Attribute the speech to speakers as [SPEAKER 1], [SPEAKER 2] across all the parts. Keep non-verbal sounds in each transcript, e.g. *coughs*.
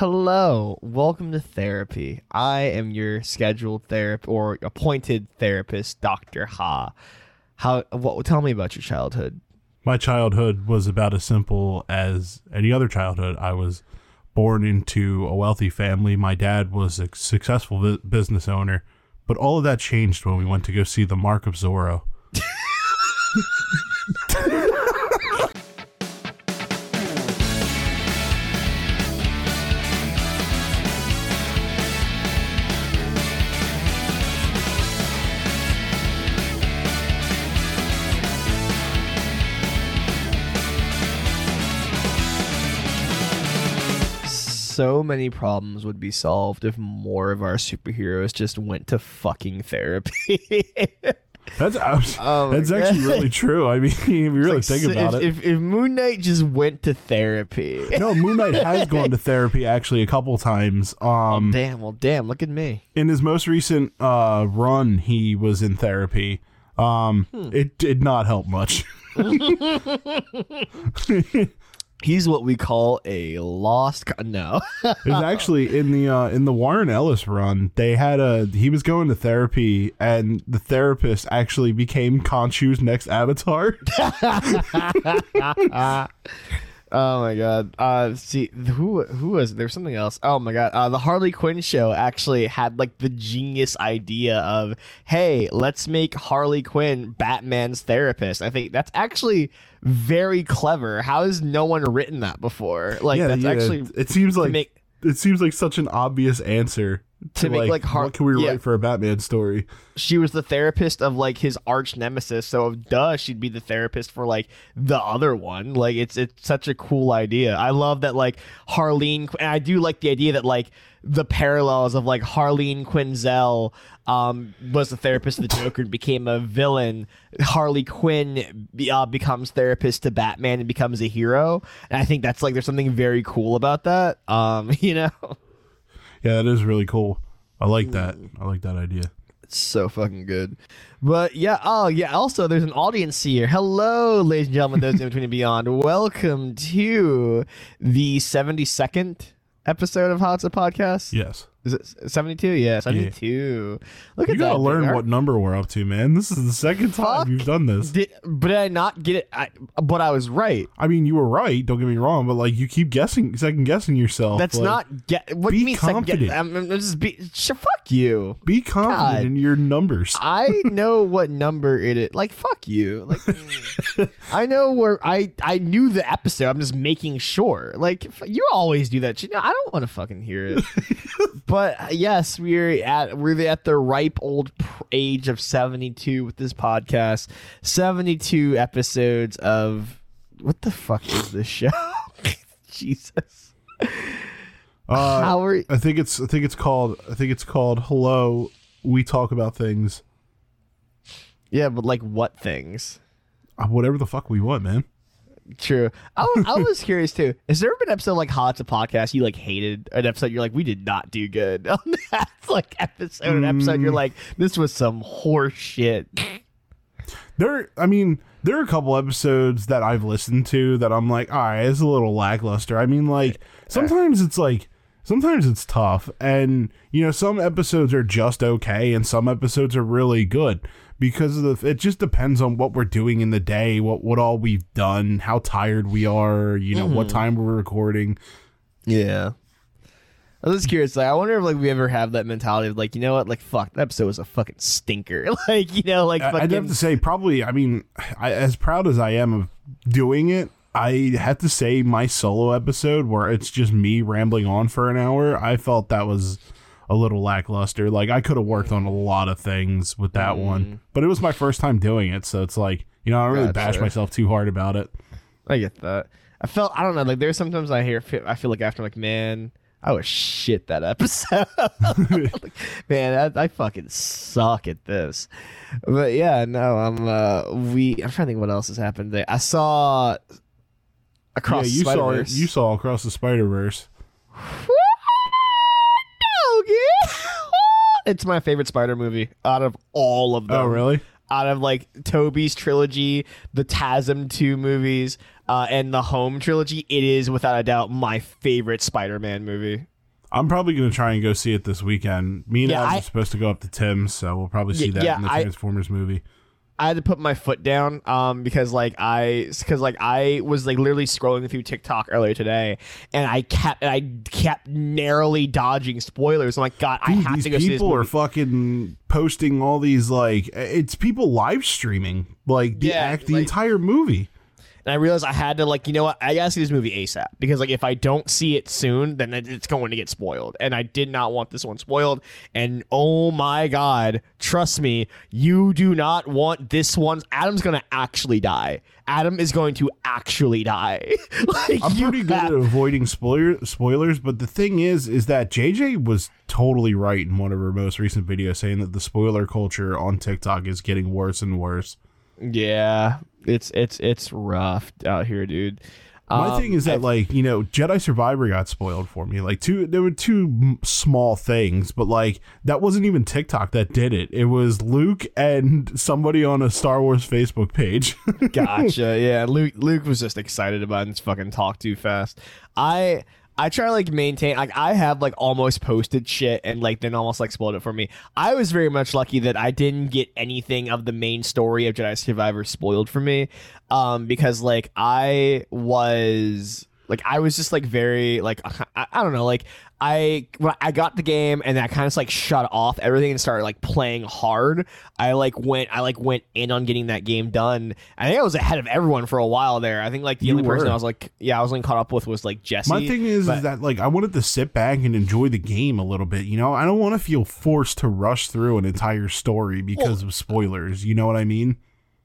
[SPEAKER 1] Hello, welcome to therapy. I am your scheduled therapist or appointed therapist, Doctor Ha. How? What? Tell me about your childhood.
[SPEAKER 2] My childhood was about as simple as any other childhood. I was born into a wealthy family. My dad was a successful bu- business owner, but all of that changed when we went to go see The Mark of Zorro. *laughs*
[SPEAKER 1] So many problems would be solved if more of our superheroes just went to fucking therapy. *laughs*
[SPEAKER 2] That's abs-
[SPEAKER 1] Oh
[SPEAKER 2] that's actually really true. I mean, *laughs* if you really
[SPEAKER 1] Like,
[SPEAKER 2] think
[SPEAKER 1] so
[SPEAKER 2] about
[SPEAKER 1] if,
[SPEAKER 2] it.
[SPEAKER 1] If, if Moon Knight just went to therapy.
[SPEAKER 2] no, Moon Knight has gone to therapy actually a couple times. *laughs* Um,
[SPEAKER 1] damn, well, damn, look at me.
[SPEAKER 2] in his most recent uh, run, he was in therapy. Um,
[SPEAKER 1] Hmm.
[SPEAKER 2] It did not help much.
[SPEAKER 1] He's what we call a lost. Co- no. *laughs*
[SPEAKER 2] It was actually in the uh, in the Warren Ellis run. They had a he was going to therapy, and the therapist actually became Khonshu's next avatar. *laughs* *laughs*
[SPEAKER 1] Oh my god. Uh see who who was it? There's something else. Oh my god. Uh the Harley Quinn show actually had like the genius idea of, "Hey, let's make Harley Quinn Batman's therapist." I think that's actually very clever. How has no one written that before? Like that's actually
[SPEAKER 2] it seems like
[SPEAKER 1] make
[SPEAKER 2] it seems like such an obvious answer
[SPEAKER 1] To make, like, Har-
[SPEAKER 2] what can we
[SPEAKER 1] yeah.
[SPEAKER 2] write for a Batman story?
[SPEAKER 1] she was the therapist of like his arch nemesis, so duh, she'd be the therapist for like the other one. Like it's it's such a cool idea. I love that like Harleen and I do like the idea that like the parallels of like Harleen Quinzel um, was the therapist of the *laughs* Joker and became a villain. Harley Quinn uh, becomes therapist to Batman and becomes a hero. And I think that's like there's something very cool about that. Um, *laughs* you know.
[SPEAKER 2] Yeah, that is really cool. I like mm. that. I like that idea.
[SPEAKER 1] It's so fucking good. But yeah, oh yeah, also there's an audience here. Hello, ladies and gentlemen, those in between and beyond. *laughs* Welcome to the 72nd episode of Ha! It's a Podcast.
[SPEAKER 2] Yes.
[SPEAKER 1] Is it 72? Yeah, 72. Look
[SPEAKER 2] You
[SPEAKER 1] at
[SPEAKER 2] gotta
[SPEAKER 1] that.
[SPEAKER 2] learn
[SPEAKER 1] dude.
[SPEAKER 2] what number we're up to, man. This is the second time
[SPEAKER 1] Fuck.
[SPEAKER 2] you've done this.
[SPEAKER 1] Did, but did I not get it? I, but I was right.
[SPEAKER 2] I mean, you were right. Don't get me wrong, but like you keep guessing, second guessing yourself.
[SPEAKER 1] That's
[SPEAKER 2] like,
[SPEAKER 1] not get. What do you mean? second get-
[SPEAKER 2] confident.
[SPEAKER 1] I'm, I'm just be. Sh- fuck you.
[SPEAKER 2] Be confident
[SPEAKER 1] God.
[SPEAKER 2] in your numbers. *laughs*
[SPEAKER 1] I know what number it is. Like fuck you. Like *laughs* I know where I I knew the episode. I'm just making sure. Like you always do that. shit. No, I don't want to fucking hear it. *laughs* but uh, yes, we're at we're at the ripe old pr- age of 72 with this podcast. 72 episodes of what the fuck is this show? *laughs* Jesus.
[SPEAKER 2] Uh,
[SPEAKER 1] How are you?
[SPEAKER 2] I think it's I think it's called I think it's called Hello. We talk about things,
[SPEAKER 1] Yeah, but like what things?
[SPEAKER 2] uh, whatever the fuck we want, man.
[SPEAKER 1] True. I was, I *laughs* was curious too. Has there ever been an episode like Ha! It's a podcast you like hated an episode you're like we did not do good *laughs* on that *laughs* like episode an episode you're mm. like this was some horse shit.
[SPEAKER 2] There, I mean, there are a couple episodes that I've listened to that I'm like, all right, it's a little lackluster. I mean, like sometimes it's like sometimes it's tough, and you know, some episodes are just okay, and some episodes are really good because of the. It just depends on what we're doing in the day, what what all we've done, how tired we are, you know, what mm-hmm. time we're recording.
[SPEAKER 1] Yeah. I was just curious. Like, I wonder if like we ever have that mentality of like, you know what, like, fuck, that episode was a fucking stinker. *laughs* like, you know, like, fucking,
[SPEAKER 2] I'd have to say, probably. I mean, I, as proud as I am of doing it, I had to say my solo episode where it's just me rambling on for an hour. I felt that was a little lackluster. Like I could have worked on a lot of things with that one, but it was my first time doing it, so it's like you know I don't really bash myself too hard about it.
[SPEAKER 1] I get that. I felt I don't know. Like there's sometimes I hear I feel like after like man, I was shit that episode. Like, *laughs* man, I, I fucking suck at this. But yeah, no, I'm uh we. I'm trying to think what else has happened there. I saw across
[SPEAKER 2] yeah, you saw
[SPEAKER 1] Spider-Verse.
[SPEAKER 2] you saw across the Spider Verse. *laughs*
[SPEAKER 1] it's my favorite Spider movie out of all of them.
[SPEAKER 2] Oh really?
[SPEAKER 1] out of like Tobey's trilogy, the TASM 2 movies, uh, and the Home trilogy, it is without a doubt my favorite Spider-Man movie.
[SPEAKER 2] I'm probably gonna try and go see it this weekend. Me and
[SPEAKER 1] Yeah, I-
[SPEAKER 2] are supposed to go up to Tim's, so we'll probably see
[SPEAKER 1] Yeah,
[SPEAKER 2] that
[SPEAKER 1] yeah,
[SPEAKER 2] in the
[SPEAKER 1] I-
[SPEAKER 2] Transformers movie.
[SPEAKER 1] I had to put my foot down um because like I because like I was like literally scrolling through TikTok earlier today and I kept and I kept narrowly dodging spoilers. I'm like, God, I have to go see this
[SPEAKER 2] people are fucking posting all these like it's people live streaming like the
[SPEAKER 1] Yeah,
[SPEAKER 2] act the
[SPEAKER 1] like-
[SPEAKER 2] entire movie.
[SPEAKER 1] And I realized I had to like, you know what? I gotta see this movie ASAP because like if I don't see it soon, then it's going to get spoiled. And I did not want this one spoiled. And oh my god, trust me, you do not want this one. Adam's gonna actually die. Adam is going to actually die. *laughs* like
[SPEAKER 2] I'm pretty good at avoiding spoiler spoilers, but the thing is, is that JJ was totally right in one of her most recent videos, saying that the spoiler culture on TikTok is getting worse and worse.
[SPEAKER 1] Yeah, it's it's it's rough out here, dude.
[SPEAKER 2] My
[SPEAKER 1] Um,
[SPEAKER 2] thing is that,
[SPEAKER 1] I-
[SPEAKER 2] like, you know, Jedi Survivor got spoiled for me. Like, two, there were two m- small things, but like, that wasn't even TikTok that did it. It was Luke and somebody on a Star Wars Facebook page. *laughs*
[SPEAKER 1] gotcha. Yeah, Luke Luke was just excited about it and fucking talk too fast. I I try to like maintain like I have like almost posted shit and like then almost like spoiled it for me. I was very much lucky that I didn't get anything of the main story of Jedi Survivor spoiled for me. Um because like I was like I was just like very like uh, I, I don't know like I when I got the game and I kind of like shut off everything and started like playing hard. I like went I like went in on getting that game done. I think I was ahead of everyone for a while there. I think like the
[SPEAKER 2] You
[SPEAKER 1] only person. I was like yeah I was only caught up with was like Jesse.
[SPEAKER 2] My thing is,
[SPEAKER 1] but-
[SPEAKER 2] is that like I wanted to sit back and enjoy the game a little bit. You know, I don't want to feel forced to rush through an entire story because of spoilers. You know what I mean?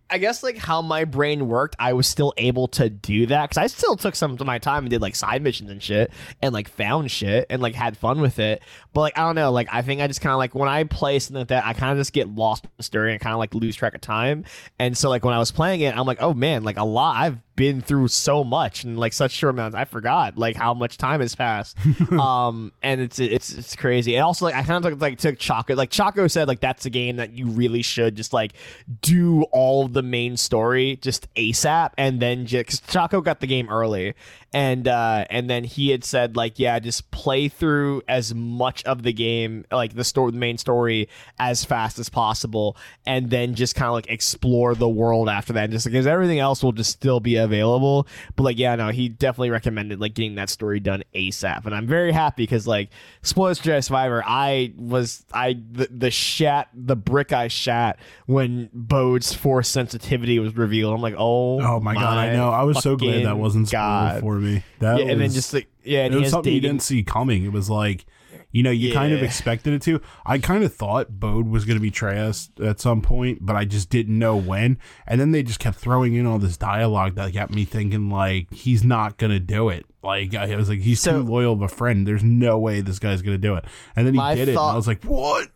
[SPEAKER 1] I guess like how my brain worked, I was still able to do that because I still took some of my time and did like side missions and shit and like found shit and like had fun with it. But like I don't know, like I think I just kind of like when I play something like that, I kind of just get lost in the story and kind of like lose track of time. And so like when I was playing it, I'm like, oh man, like a lot. I've been through so much in like such short amounts. I forgot like how much time has passed. *laughs* um, and it's it's it's crazy. And also like I kind of took like took Choco like Choco said like that's a game that you really should just like do all the main story just ASAP and then just Choco got the game early and uh and then he had said like yeah just play through as much of the game like the story the main story as fast as possible and then just kind of like explore the world after that And just because everything else will just still be available but like yeah no he definitely recommended like getting that story done asap and i'm very happy because like spoilers for survivor i was i the, the shat the brick i shat when bode's force sensitivity was revealed i'm like oh
[SPEAKER 2] Oh my, god, I know. I was so glad that wasn't spoiled
[SPEAKER 1] God.
[SPEAKER 2] for me. That
[SPEAKER 1] yeah, and then just like yeah
[SPEAKER 2] it was something you didn't see coming. It was like, you know, you kind of expected it to. I kind of thought Bode was going to betray us at some point, but I just didn't know when. And then they just kept throwing in all this dialogue that got me thinking, like, he's not going to do it. Like, I was like, he's
[SPEAKER 1] So-
[SPEAKER 2] too loyal of a friend. There's no way this guy's going to do it. And then he did it. And I was like, what?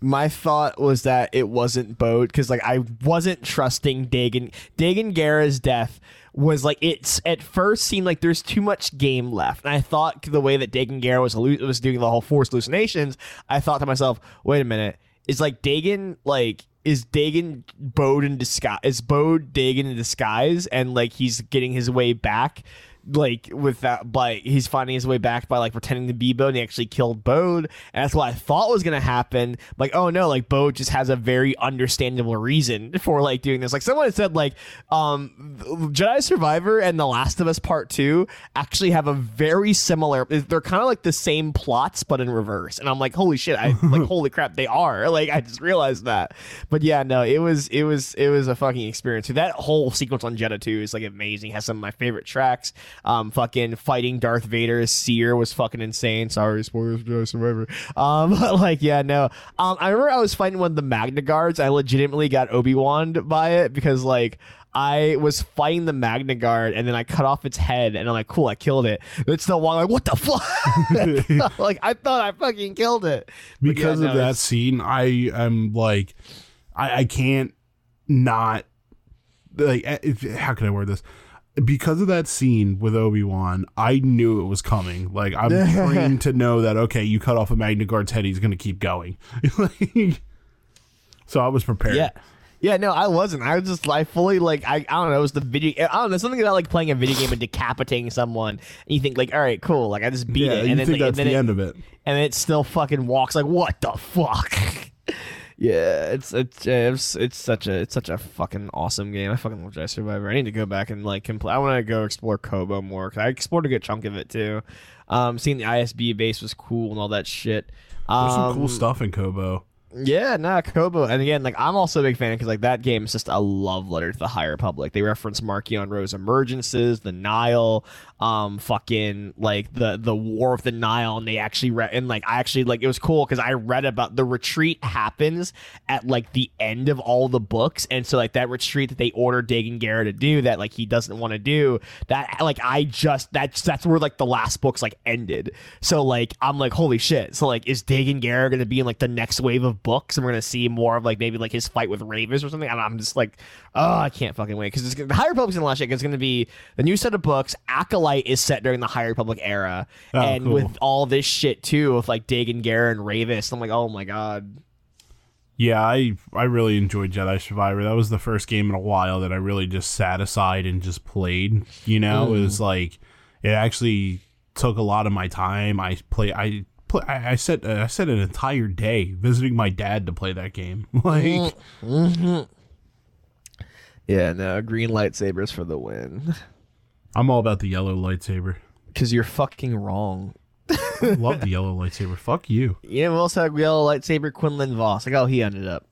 [SPEAKER 1] my thought was that it wasn't Bode because like I wasn't trusting Dagan. Dagan Gera's death was like it's at first seemed like there's too much game left, and I thought the way that Dagan Gera was was doing the whole force hallucinations, I thought to myself, wait a minute, is like Dagan like. Is Dagan Bode in disguise? Is Bode Dagan in disguise, and like he's getting his way back, like with that by he's finding his way back by like pretending to be Bode and he actually killed Bode. And that's what I thought was gonna happen. Like oh no like Bode just has a very understandable reason *laughs* for like doing this. Like someone said like um Jedi Survivor and The Last of Us Part 2 actually have a very similar they're kind of like the same plots but in reverse. And I'm like holy shit I *laughs* like holy crap they are. *laughs* Like I just realized that. But yeah no it was it was it was a fucking experience. That whole sequence on Jedi 2 is like amazing. Has some of my favorite tracks um, fucking fighting Darth Vader as Cere was fucking insane. Sorry, spoilers, Survivor. Um, *laughs* but like, yeah, no. Um, I remember I was fighting one of the Magna Guards. I legitimately got Obi Wan by it because like. I was fighting the Magna Guard and then I cut off its head and I'm like, cool, I killed it. It's still walking like, what the fuck? *laughs* *laughs* like I thought I fucking killed it. But yeah,
[SPEAKER 2] because
[SPEAKER 1] no,
[SPEAKER 2] of that
[SPEAKER 1] it's-
[SPEAKER 2] scene, I am like, I, I can't not like. eh, if- How can I word this? Because of that scene with Obi Wan, I knew it was coming. Like I'm *laughs* trained to know that okay, you cut off a Magna Guard's head, he's going to keep going. *laughs* Like, so I was prepared.
[SPEAKER 1] Yeah. Yeah, no, I wasn't. I was just I fully like I, I don't know. It was the video. I don't know something about like playing a video game and decapitating someone. And you think like, all right, cool. Like I just beat
[SPEAKER 2] yeah,
[SPEAKER 1] it,
[SPEAKER 2] you
[SPEAKER 1] and then
[SPEAKER 2] think
[SPEAKER 1] like,
[SPEAKER 2] that's
[SPEAKER 1] and then
[SPEAKER 2] the
[SPEAKER 1] it,
[SPEAKER 2] end of it.
[SPEAKER 1] and it still fucking walks. Like what the fuck? *laughs* yeah, it's it's it's it's such a it's such a fucking awesome game. I fucking love Jedi Survivor. I need to go back and like complete. I want to go explore Koboh more. 'cause I explored a good chunk of it too. Um, seeing the ISB base was cool and all that shit. Um,
[SPEAKER 2] There's some cool stuff in Koboh.
[SPEAKER 1] yeah, nah, Koboh, and again, like I'm also a big fan because like that game is just a love letter to the High Republic. They reference Marchion Ro's emergences, the Nihil, um, fucking like the the War of the Nihil, and they actually read and like I actually like it was cool because I read about the retreat happens at like the end of all the books, and so like that retreat that they ordered Dagan Gera to do that like he doesn't want to do that like I just that's that's where like the last books like ended. So like I'm like holy shit. So like is Dagan Gera gonna be in like the next wave of books, and we're gonna see more of like maybe like his fight with Rayvis or something? And I'm just like, oh, I can't fucking wait because the High Republic's in the last it. It's gonna be the new set of books. Acolyte is set during the High Republic era,
[SPEAKER 2] Oh,
[SPEAKER 1] and
[SPEAKER 2] cool.
[SPEAKER 1] with all this shit too, with like Dagan Gera and Rayvis, I'm like, oh my god.
[SPEAKER 2] Yeah, I I really enjoyed Jedi Survivor. That was the first game in a while that I really just sat aside and just played. You know, it
[SPEAKER 1] Mm.
[SPEAKER 2] was like it actually took a lot of my time. I play I play I, I set uh, I set an entire day visiting my dad to play that game. *laughs* Like
[SPEAKER 1] Yeah, no, green lightsabers for the win. *laughs*
[SPEAKER 2] I'm all about the yellow lightsaber.
[SPEAKER 1] Because you're fucking wrong.
[SPEAKER 2] I love the *laughs* yellow lightsaber. Fuck you.
[SPEAKER 1] Yeah, we also had yellow lightsaber Quinlan Vos. Like, how he ended up.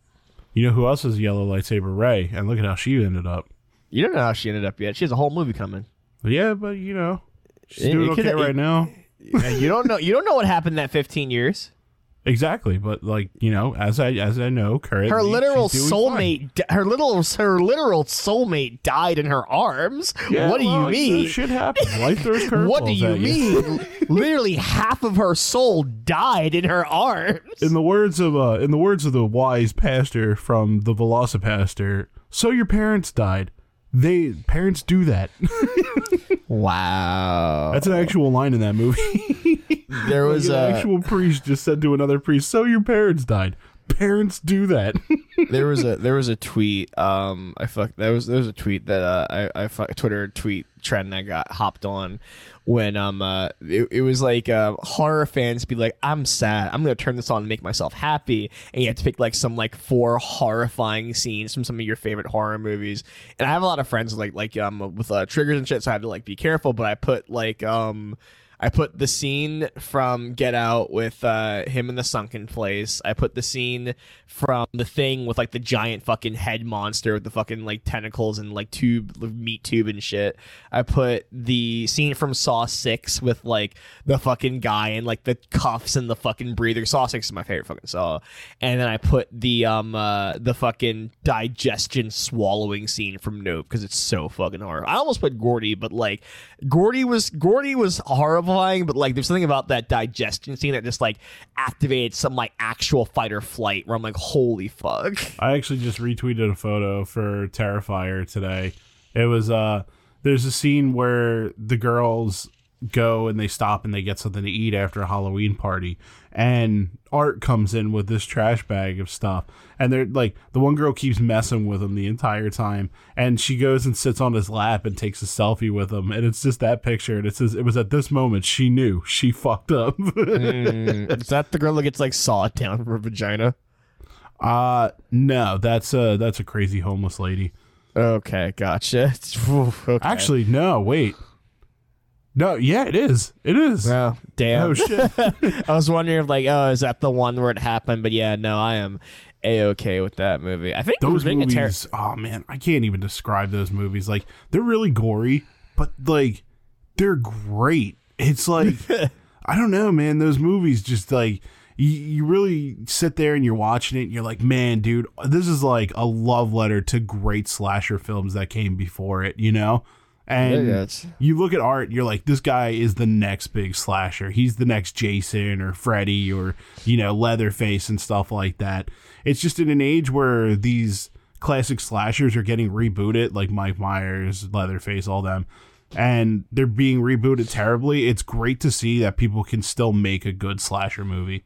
[SPEAKER 2] You know who else has a yellow lightsaber? Rey. And look at how she ended up.
[SPEAKER 1] You don't know how she ended up yet. She has a whole movie coming.
[SPEAKER 2] Yeah, but you know, she's
[SPEAKER 1] It-
[SPEAKER 2] doing
[SPEAKER 1] it
[SPEAKER 2] okay right now.
[SPEAKER 1] You don't know. You don't know what happened in that 15 years.
[SPEAKER 2] Exactly, but like you know, as I as I know, currently
[SPEAKER 1] Her literal soulmate, di- her little, her literal soulmate died in her arms.
[SPEAKER 2] Yeah,
[SPEAKER 1] what do
[SPEAKER 2] well,
[SPEAKER 1] you mean?
[SPEAKER 2] shit happens. Life throws curveballs *laughs*
[SPEAKER 1] What do you mean? *laughs* Literally half of her soul died in her arms.
[SPEAKER 2] In the words of uh, in the words of the wise pastor from the VelociPastor, so your parents died. They parents do that. *laughs*
[SPEAKER 1] Wow.
[SPEAKER 2] That's an actual line in that movie.
[SPEAKER 1] There was
[SPEAKER 2] an
[SPEAKER 1] a
[SPEAKER 2] actual priest just said to another priest, "So your parents died." Parents do that. *laughs*
[SPEAKER 1] there was a there was a tweet um I fuck there was there was a tweet that uh, I I fuck, Twitter tweet trend I got hopped on when um uh it, it was like uh horror fans be like I'm sad I'm gonna turn this on and make myself happy and you have to pick like some like four horrifying scenes from some of your favorite horror movies and I have a lot of friends like like um with uh, triggers and shit so I have to like be careful but I put like um I put the scene from Get Out with uh, him in the sunken place. I put the scene from the thing with like the giant fucking head monster with the fucking like tentacles and like tube meat tube and shit. I put the scene from Saw Six with like the fucking guy and like the cuffs and the fucking breather. Saw Six is my favorite fucking Saw. And then I put the um uh, the fucking digestion swallowing scene from Nope because it's so fucking hard. I almost put Gordy, but like Gordy was Gordy was horrifying, but like there's something about that digestion scene that just like activated some like actual fight or flight where I'm like, holy fuck. *laughs*
[SPEAKER 2] I actually just retweeted a photo for Terrifier today. It was uh there's a scene where the girls go and they stop and they get something to eat after a Halloween party and Art comes in with this trash bag of stuff and they're like the one girl keeps messing with him the entire time and she goes and sits on his lap and takes a selfie with him and it's just that picture and it says it was at this moment she knew she *laughs* fucked up.
[SPEAKER 1] Mm, is that the girl that gets like sawed down from her vagina?
[SPEAKER 2] uh no, that's a that's a crazy homeless lady.
[SPEAKER 1] Okay, gotcha. *laughs* Okay.
[SPEAKER 2] Actually, no, wait. No, yeah, it is. It is.
[SPEAKER 1] Oh, damn.
[SPEAKER 2] Oh shit. *laughs*
[SPEAKER 1] I was wondering if like, oh, is that the one where it happened? But yeah, no, I am a okay with that movie. I think
[SPEAKER 2] those
[SPEAKER 1] a ter-
[SPEAKER 2] movies, oh man, I can't even describe those movies. Like they're really gory, but like they're great. It's like *laughs* I don't know, man. Those movies just like you, you really sit there and you're watching it and you're like, man, dude, this is like a love letter to great slasher films that came before it, you know? And
[SPEAKER 1] Yeah, it's-
[SPEAKER 2] you look at art, you're like, this guy is the next big slasher. He's the next Jason or Freddy or, you know, Leatherface and stuff like that. It's just in an age where these classic slashers are getting rebooted, like Mike Myers, Leatherface, all them, and they're being rebooted terribly. It's great to see that people can still make a good slasher movie.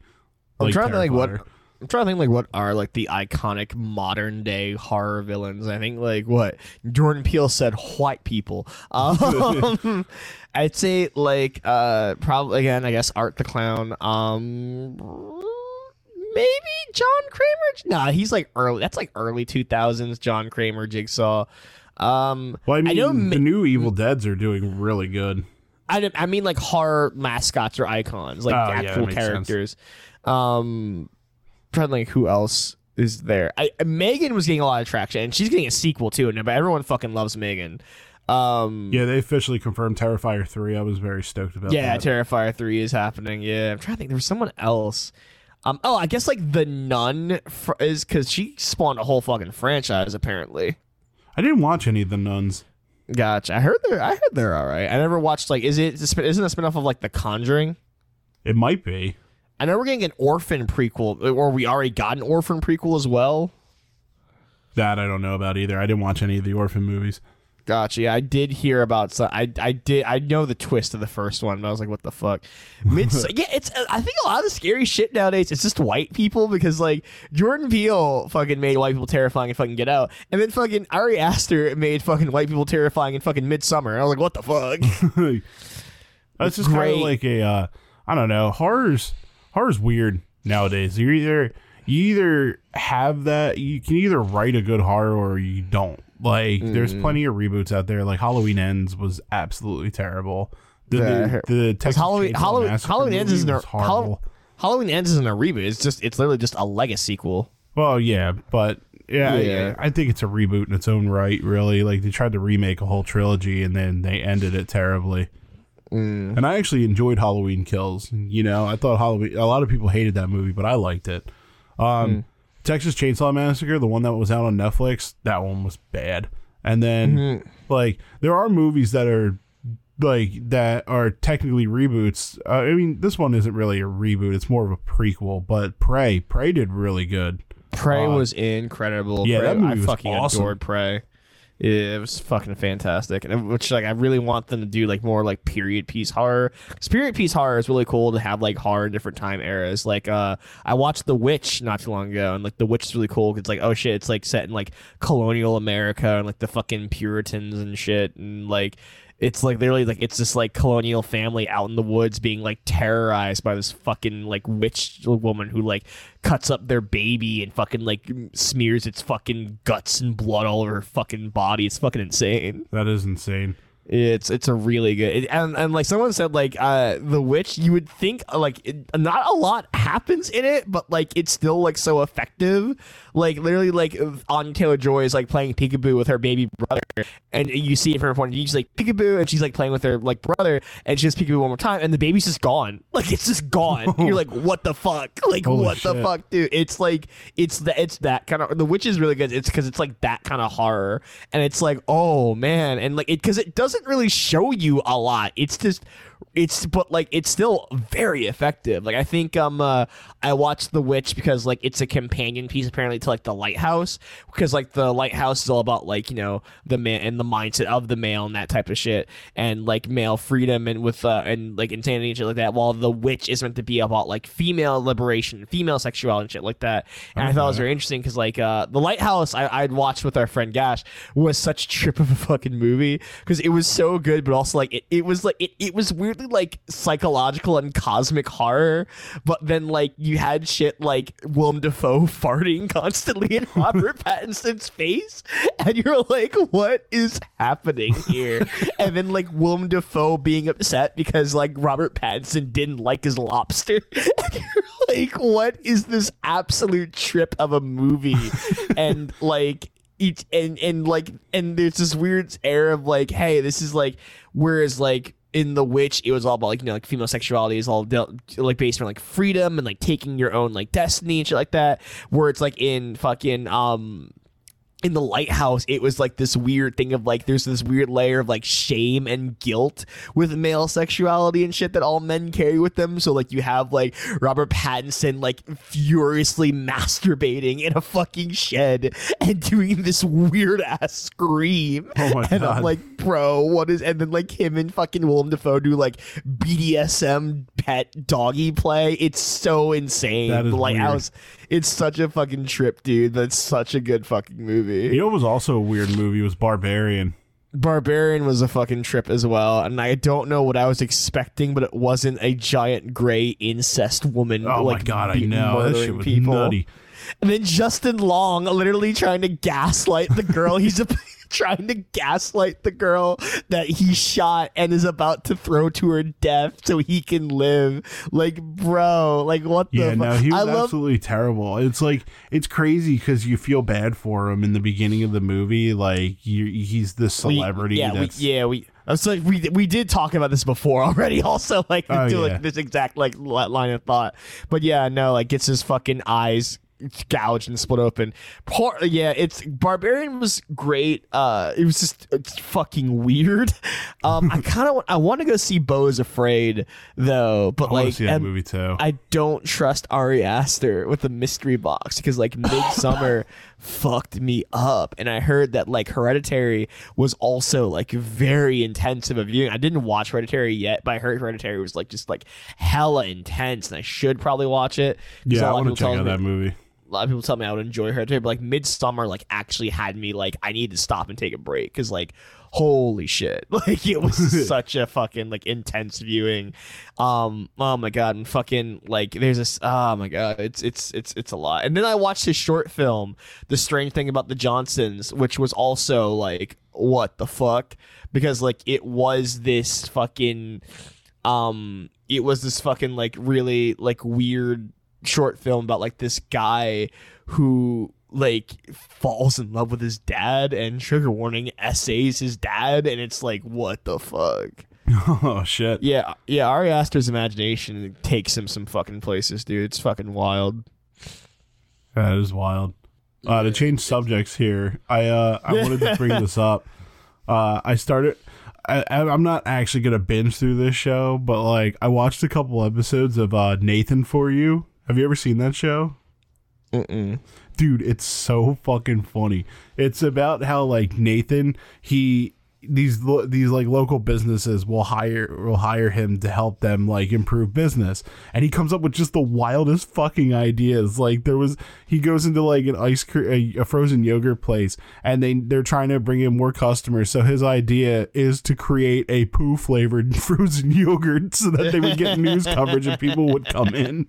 [SPEAKER 1] I'm trying to think what. I'm trying to think like what are like the iconic modern day horror villains. I think like what Jordan Peele said white people. *laughs* Um, I'd say like uh probably again I guess Art the Clown. Um maybe John Kramer. Nah, he's like early. That's like early 2000s John Kramer Jigsaw. Um
[SPEAKER 2] Well, I mean,
[SPEAKER 1] know
[SPEAKER 2] the new Evil Dead's are doing really good.
[SPEAKER 1] I, I mean like horror mascots or icons, like
[SPEAKER 2] Oh, yeah,
[SPEAKER 1] actual
[SPEAKER 2] sense.
[SPEAKER 1] characters. Um, trying to think who else is there. I M3GAN was getting a lot of traction, and she's getting a sequel too. And but everyone fucking loves M3GAN. Um,
[SPEAKER 2] Yeah, they officially confirmed Terrifier 3. I was very stoked about that.
[SPEAKER 1] yeah,
[SPEAKER 2] that.
[SPEAKER 1] Terrifier three is happening. Yeah, I'm trying to think. There was someone else. Um, oh, I guess like the Nun fr- is because she spawned a whole fucking franchise apparently.
[SPEAKER 2] I didn't watch any of the nuns.
[SPEAKER 1] Gotcha. I heard they're I heard they're all right. I never watched like is it isn't a spinoff of like The Conjuring?
[SPEAKER 2] It might be.
[SPEAKER 1] I know we're getting an Orphan prequel, or we already got an Orphan prequel as well.
[SPEAKER 2] That I don't know about either. I didn't watch any of the orphan movies.
[SPEAKER 1] Gotcha. Yeah, I did hear about. I I did. I know the twist of the first one, but I was like, what the fuck? Mids- *laughs* yeah, it's. I think a lot of the scary shit nowadays. It's just white people because like Jordan Peele fucking made white people terrifying and fucking Get Out, and then fucking Ari Aster made fucking white people terrifying and fucking Midsommar. I was like, what the fuck? *laughs*
[SPEAKER 2] That's just kind of like a uh, I don't know. Horror's horror's weird nowadays. You either you either have that you can either write a good horror or you don't. Like there's mm-hmm. plenty of reboots out there. Like Halloween Ends was absolutely terrible. The
[SPEAKER 1] Yeah, I
[SPEAKER 2] the, the Texas
[SPEAKER 1] Halloween Halloween Halloween ends isn't a
[SPEAKER 2] horrible.
[SPEAKER 1] Halloween ends isn't a reboot. It's just it's literally just a Legacy sequel.
[SPEAKER 2] Well, yeah, but yeah,
[SPEAKER 1] Yeah.
[SPEAKER 2] I, I think it's a reboot in its own right. Really, like they tried to remake a whole trilogy and then they ended it terribly.
[SPEAKER 1] Mm.
[SPEAKER 2] And I actually enjoyed Halloween Kills. You know, I thought Halloween. A lot of people hated that movie, but I liked it. Um,
[SPEAKER 1] Mm.
[SPEAKER 2] Texas Chainsaw Massacre, the one that was out on Netflix, that one was bad. And then,
[SPEAKER 1] Mm-hmm.
[SPEAKER 2] like, there are movies that are like that are technically reboots. Uh, I mean, this one isn't really a reboot; it's more of a prequel. But Prey, Prey did really good.
[SPEAKER 1] Prey
[SPEAKER 2] Uh,
[SPEAKER 1] was incredible.
[SPEAKER 2] yeah,
[SPEAKER 1] Prey,
[SPEAKER 2] that movie
[SPEAKER 1] I
[SPEAKER 2] was
[SPEAKER 1] fucking
[SPEAKER 2] awesome.
[SPEAKER 1] adored Prey. It was fucking fantastic, and which like I really want them to do like more like period piece horror. 'Cause period piece horror is really cool to have like horror in different time eras. Like uh, I watched The Witch not too long ago, and like The Witch is really cool. 'cause It's like oh shit, it's like set in like colonial America and like the fucking Puritans and shit, and like it's like literally like it's this like colonial family out in the woods being like terrorized by this fucking like witch woman who like cuts up their baby and fucking like smears its fucking guts and blood all over her fucking body. It's fucking insane.
[SPEAKER 2] That is insane.
[SPEAKER 1] It's it's a really good it, and and like someone said like uh the witch you would think uh, like it, not a lot happens in it but like it's still like so effective. Like literally like Anya Taylor-Joy is like playing peekaboo with her baby brother and you see it from her point of view she's like peekaboo and she's like playing with her like brother and she just peekaboo one more time and the baby's just gone. *laughs* Like it's just gone. You're like *laughs* what the fuck? Like
[SPEAKER 2] Holy
[SPEAKER 1] what the fuck dude? It's like it's that it's that kind of the witch is really good it's because it's like that kind of horror and it's like oh man and like it because it doesn't really show you a lot. It's just it's but like it's still very effective. Like i think um uh, i watched the witch because like it's a companion piece apparently to like the lighthouse because like the lighthouse is all about like you know the man and the mindset of the male and that type of shit and like male freedom and with uh and like insanity and shit like that while the witch is meant to be about like female liberation female sexuality and shit like that. And i thought it was very interesting because like uh the lighthouse I, i'd watched with our friend gash was such a trip of a fucking movie because it was so good but also like it, it was like it, it was weirdly like psychological and cosmic horror but then like you had shit like Willem Dafoe *laughs* farting constantly in *laughs* Robert Pattinson's face and you're like what is happening here? *laughs* And then like Willem Dafoe being upset because like Robert Pattinson didn't like his lobster. Like what is this absolute trip of a movie? And like each and and like and there's this weird air of like hey this is like whereas like in the witch it was all about like you know like female sexuality is all like based on like freedom and like taking your own like destiny and shit like that. Where it's like in fucking um in the lighthouse it was like this weird thing of like there's this weird layer of like shame and guilt with male sexuality and shit that all men carry with them. So like you have like robert pattinson like furiously masturbating in a fucking shed and doing this weird ass scream.
[SPEAKER 2] Oh my
[SPEAKER 1] and
[SPEAKER 2] God.
[SPEAKER 1] i'm like bro what is and then like him and fucking willem dafoe do like bdsm pet doggy play. It's so insane.
[SPEAKER 2] That is
[SPEAKER 1] the lighthouse it's such a fucking trip, dude. That's such a good fucking movie.
[SPEAKER 2] You know what was also a weird movie was Barbarian.
[SPEAKER 1] Barbarian was a fucking trip as well, and I don't know what I was expecting, but it wasn't a giant gray incest woman.
[SPEAKER 2] Oh
[SPEAKER 1] like,
[SPEAKER 2] my god, I know that shit was
[SPEAKER 1] people.
[SPEAKER 2] nutty.
[SPEAKER 1] And then Justin Long literally trying to gaslight the girl. He's a, trying to gaslight the girl that he shot and is about to throw to her death so he can live. Like, bro, like what
[SPEAKER 2] Yeah,
[SPEAKER 1] the?
[SPEAKER 2] no, he was
[SPEAKER 1] I love
[SPEAKER 2] absolutely terrible. It's like it's crazy because you feel bad for him in the beginning of the movie. Like you, he's this
[SPEAKER 1] we-
[SPEAKER 2] celebrity.
[SPEAKER 1] yeah, we, yeah, we. I was like, we we did talk about this before already. *laughs* Also, like
[SPEAKER 2] Oh,
[SPEAKER 1] to
[SPEAKER 2] yeah.
[SPEAKER 1] like this exact like line of thought. But yeah, no, like gets his fucking eyes gouged and split open. Poor, yeah, it's Barbarian was great. Uh, it was just it's fucking weird. *laughs* Um, I kind of I want to go see Beau is Afraid though, but
[SPEAKER 2] I
[SPEAKER 1] like
[SPEAKER 2] see that movie too.
[SPEAKER 1] I don't trust Ari Aster with the mystery box because like Midsommar *laughs* fucked me up, and I heard that like Hereditary was also like very intensive of viewing. I didn't watch Hereditary yet, but I heard Hereditary was like just like hella intense, and I should probably watch it.
[SPEAKER 2] yeah, I want to check out
[SPEAKER 1] me-
[SPEAKER 2] that movie.
[SPEAKER 1] A lot of people tell me I would enjoy Hereditary, but like Midsommar, like actually had me like I need to stop and take a break because like holy shit, *laughs* like it was *laughs* such a fucking like intense viewing. Um, oh my god, and fucking like there's this. Oh my god, it's it's it's it's a lot. And then I watched his short film, The Strange Thing About the Johnsons, which was also like what the fuck because like it was this fucking um it was this fucking like really like weird short film about like this guy who like falls in love with his dad and trigger warning essays his dad and it's like what the fuck *laughs*
[SPEAKER 2] oh shit!
[SPEAKER 1] yeah yeah ari aster's imagination takes him some fucking places dude it's fucking wild
[SPEAKER 2] That is wild. Uh, to change subjects here, I uh, I wanted to bring this up. *laughs* Uh, I started. I, I- I'm not actually gonna binge through this show, but like I watched a couple episodes of uh, Nathan for You. Have you ever seen that show?
[SPEAKER 1] Mm-mm.
[SPEAKER 2] dude it's so fucking funny it's about how like nathan he these lo- these like local businesses will hire will hire him to help them like improve business. And he comes up with just the wildest fucking ideas. Like there was he goes into like an ice cream a, a frozen yogurt place and they they're trying to bring in more customers. So his idea is to create a poo flavored *laughs* frozen yogurt so that they would get news coverage and people would come in.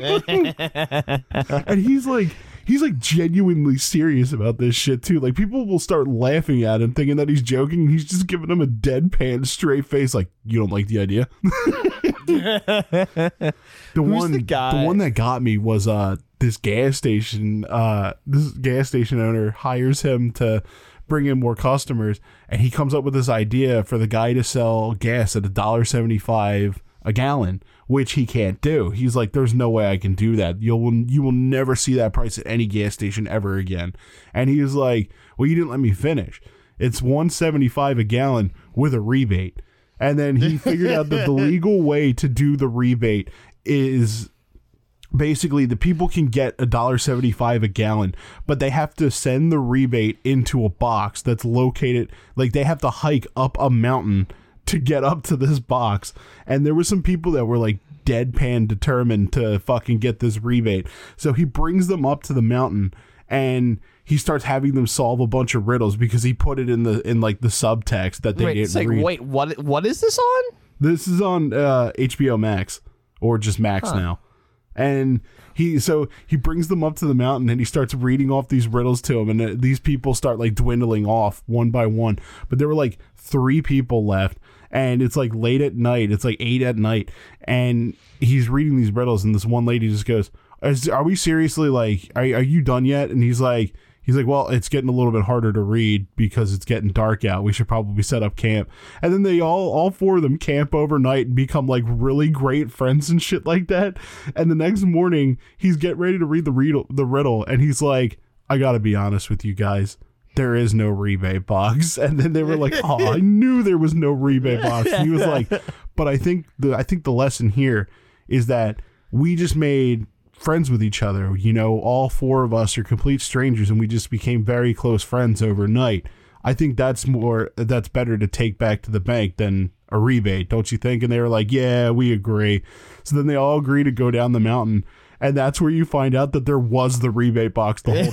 [SPEAKER 2] *laughs* *laughs* And he's like he's like genuinely serious about this shit too like people will start laughing at him thinking that he's joking and he's just giving them a deadpan straight face like you don't like the idea *laughs* the one
[SPEAKER 1] the guy?
[SPEAKER 2] one that got me was uh this gas station uh this gas station owner hires him to bring in more customers and he comes up with this idea for the guy to sell gas at a dollar 75 a gallon which he can't do. He's like there's no way i can do that. You'll you will never see that price at any gas station ever again. And he was like well you didn't let me finish. It's 175 a gallon with a rebate. And then he *laughs* figured out that the legal way to do the rebate is basically the people can get a dollar 75 a gallon but they have to send the rebate into a box that's located like they have to hike up a mountain to get up to this box and there were some people that were like deadpan determined to fucking get this rebate so he brings them up to the mountain and he starts having them solve a bunch of riddles because he put it in the in like the subtext that they
[SPEAKER 1] wait
[SPEAKER 2] didn't
[SPEAKER 1] like
[SPEAKER 2] read.
[SPEAKER 1] wait what what is this on
[SPEAKER 2] This is on uh, HBO Max or just Max now. And he so he brings them up to the mountain and he starts reading off these riddles to them and uh, these people start like dwindling off one by one. But there were like three people left and it's like late at night. It's like 8 at night and he's reading these riddles and this one lady just goes, "Is- "Are we seriously like are are you done yet?" And he's like He's like, well, it's getting a little bit harder to read because it's getting dark out. We should probably set up camp. And then they all, all four of them camp overnight and become like really great friends and shit like that. And the next morning, he's getting ready to read the riddle, the riddle, and he's like, I gotta be honest with you guys. There is no rebate box. *laughs* And then they were like, Oh, I *laughs* knew there was no rebate box. And he was like, *laughs* But I think the I think the lesson here is that we just made friends with each other. You know, all four of us are complete strangers and we just became very close friends overnight. I think that's more that's better to take back to the bank than a rebate, don't you think? And they were like, "Yeah, we agree." So then they all agree to go down the mountain and that's where you find out that there was the rebate box the whole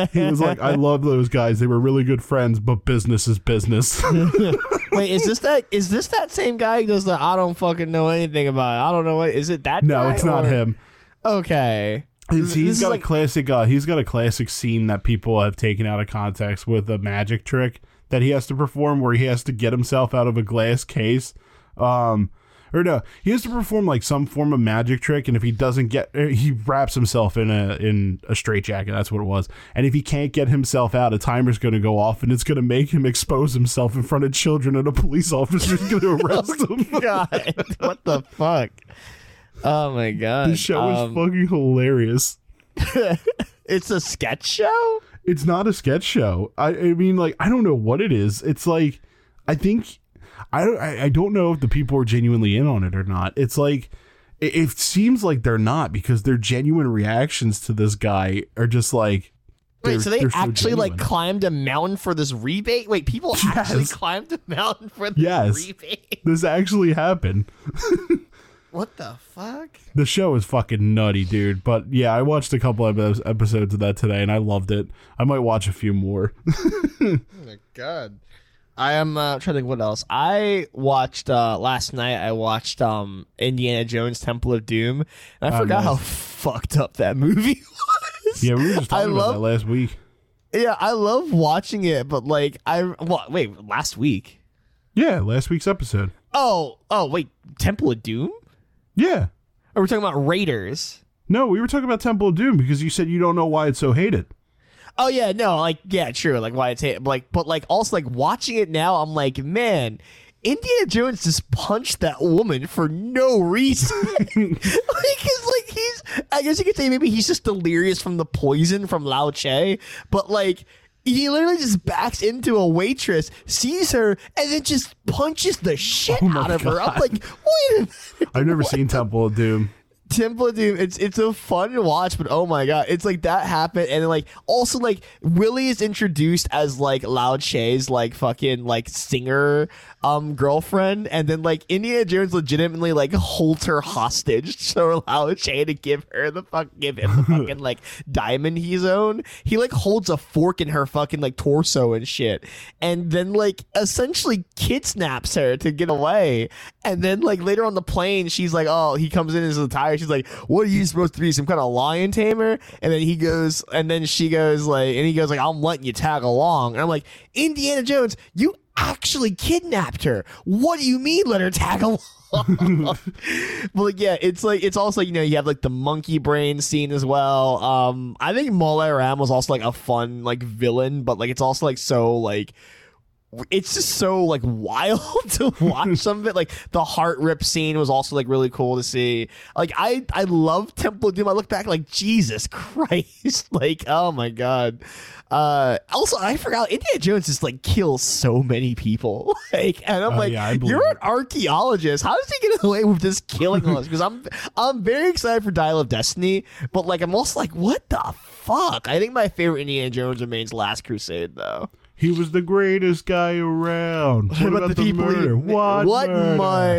[SPEAKER 2] time. he was like, "I love those guys. They were really good friends, but business is business." *laughs*
[SPEAKER 1] Wait, is this that is this that same guy who does the I don't fucking know anything about it. I don't know what is it that
[SPEAKER 2] no,
[SPEAKER 1] guy,
[SPEAKER 2] it's not
[SPEAKER 1] or-
[SPEAKER 2] him.
[SPEAKER 1] Okay.
[SPEAKER 2] He's, he's got
[SPEAKER 1] like-
[SPEAKER 2] a classic. Uh, he's got a classic scene that people have taken out of context with a magic trick that he has to perform, where he has to get himself out of a glass case. Um, or no, he has to perform like some form of magic trick, and if he doesn't get, er, he wraps himself in a in a straitjacket. That's what it was. And if he can't get himself out, a timer's going to go off, and it's going to make him expose himself in front of children, and a police officer's going *laughs* to arrest him.
[SPEAKER 1] God, what the fuck? Oh my god.
[SPEAKER 2] the show
[SPEAKER 1] Um,
[SPEAKER 2] is fucking hilarious. *laughs*
[SPEAKER 1] It's a sketch show?
[SPEAKER 2] it's not a sketch show. I, I mean, like, I don't know what it is. It's like, I think, I don't, I, don't know if the people are genuinely in on it or not. It's like, it, it seems like they're not because their genuine reactions to this guy are just like,
[SPEAKER 1] Wait, so they actually like climbed a mountain for this rebate? Wait, people *laughs* actually climbed a mountain for this
[SPEAKER 2] Yes.
[SPEAKER 1] rebate?
[SPEAKER 2] this actually happened. *laughs*
[SPEAKER 1] What the fuck?
[SPEAKER 2] The show is fucking nutty, dude. But yeah, I watched a couple of episodes of that today and I loved it. I might watch a few more. *laughs*
[SPEAKER 1] Oh my god. I am uh, trying to think what else. I watched uh last night I watched um Indiana Jones Temple of Doom and I
[SPEAKER 2] Oh,
[SPEAKER 1] forgot how fucked up that movie *laughs* was.
[SPEAKER 2] yeah, we were just
[SPEAKER 1] I
[SPEAKER 2] talking about
[SPEAKER 1] love-
[SPEAKER 2] that last week.
[SPEAKER 1] Yeah, I love watching it, but like I well, wait, last week.
[SPEAKER 2] Yeah, last week's episode.
[SPEAKER 1] Oh, oh wait, Temple of Doom?
[SPEAKER 2] Yeah.
[SPEAKER 1] Or we're talking about Raiders.
[SPEAKER 2] No, we were talking about Temple of Doom because you said you don't know why it's so hated.
[SPEAKER 1] Oh yeah, no, like yeah, true. Like why it's like, but like also like watching it now, I'm like, man, Indiana Jones just punched that woman for no reason. *laughs* like, it's like he's, I guess you could say maybe he's just delirious from the poison from Lao Che, but like. He literally just backs into a waitress, sees her, and then just punches the oh shit
[SPEAKER 2] Oh
[SPEAKER 1] out of her. I'm like, wait.
[SPEAKER 2] I've never seen Temple of Doom.
[SPEAKER 1] Temple Doom, it's it's a fun watch, but oh my god, it's like that happened, and like also like Willie is introduced as like Lao Che's like fucking like singer um girlfriend, and then like Indiana Jones legitimately like holds her hostage *laughs* so Lao Che to give her the fuck give him the fucking *laughs* like diamond he's owned. He like holds a fork in her fucking like torso and shit, and then like essentially kidnaps her to get away, and then like later on the plane, she's like, oh, he comes in as a tire. She's like, what are you supposed to be, some kind of lion tamer? And then he goes, and then she goes like, and he goes like, I'm letting you tag along. And I'm like, Indiana Jones, you actually kidnapped her. What do you mean let her tag along? *laughs* but like yeah, it's like it's also you know you have like the monkey brain scene as well. Um, I think Mola Ram was also like a fun like villain, but like it's also like so like it's just so like *laughs* wild to watch some of it. Like the heart rip scene was also like really cool to see. Like I I love Temple of Doom. I look back like Jesus *laughs* Christ. like oh my god. Uh also I forgot Indiana Jones just like kills so many people. *laughs* like and I'm
[SPEAKER 2] Oh,
[SPEAKER 1] like
[SPEAKER 2] yeah,
[SPEAKER 1] you're
[SPEAKER 2] it.
[SPEAKER 1] an archaeologist. How does he get away with just killing all this? Because I'm I'm very excited for Dial of Destiny, but like I'm also like what the fuck? I think my favorite Indiana Jones remains Last Crusade though.
[SPEAKER 2] He was the greatest guy around. What, about, the, murder?
[SPEAKER 1] he-
[SPEAKER 2] What?
[SPEAKER 1] What
[SPEAKER 2] murder?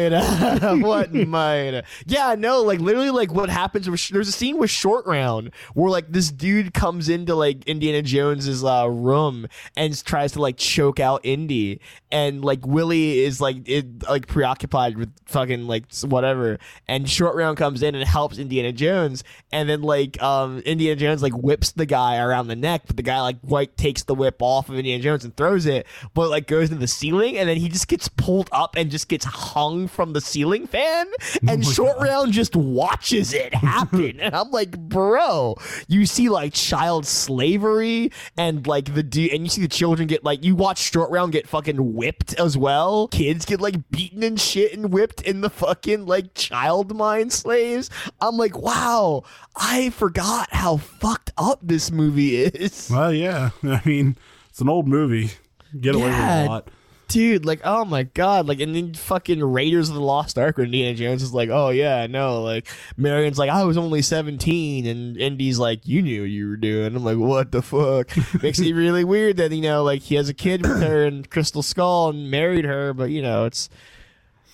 [SPEAKER 1] might? *laughs* what might? Yeah, no, like literally, like what happens? With, there's a scene with Short Round where like this dude comes into like Indiana Jones's uh, room and tries to like choke out Indy, and like Willie is like it, like preoccupied with fucking like whatever, and Short Round comes in and helps Indiana Jones, and then like um Indiana Jones like whips the guy around the neck, but the guy like white takes the whip off of Indiana Jones and throws it, but like goes into the ceiling, and then he just gets pulled up and just gets hung from the ceiling fan, oh and Short Round just watches it happen, *laughs* and I'm like, bro, you see like child slavery and like the dude, and you see the children get like you watch Short Round get fucking whipped as well. Kids get like beaten and shit and whipped in the fucking like child mind slaves. I'm like, wow, I forgot how fucked up this movie is.
[SPEAKER 2] Well, yeah. *laughs* I mean, it's an old movie. Get away with
[SPEAKER 1] Yeah.
[SPEAKER 2] a lot.
[SPEAKER 1] Dude, like, oh my god, like, and then fucking Raiders of the Lost Ark, when Indiana Jones is like, oh yeah, no, like, Marion's like, I was only seventeen, and Indy's like, you knew what you were doing. I'm like, what the fuck? *laughs* Makes it really weird that you know, like, he has a kid with her and Crystal Skull and married her, but you know, it's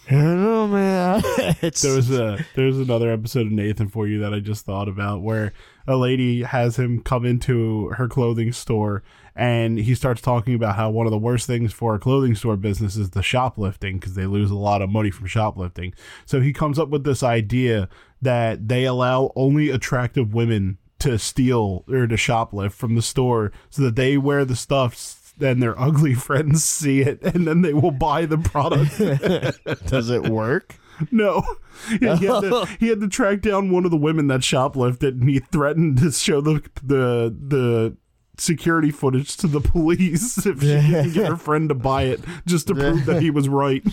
[SPEAKER 1] *laughs* Know, man.
[SPEAKER 2] There a there's another episode of Nathan for you that I just thought about where a lady has him come into her clothing store and he starts talking about how one of the worst things for a clothing store business is the shoplifting because they lose a lot of money from shoplifting. So he comes up with this idea that they allow only attractive women to steal or to shoplift from the store so that they wear the stuff then their ugly *laughs* friends see it and then they will buy the product. *laughs*
[SPEAKER 1] does it work?
[SPEAKER 2] No. Yeah, *laughs* he, had to, he had to track down one of the women that shoplifted and he threatened to show the the the security footage to the police if she didn't get her friend to buy it just to prove that he was right.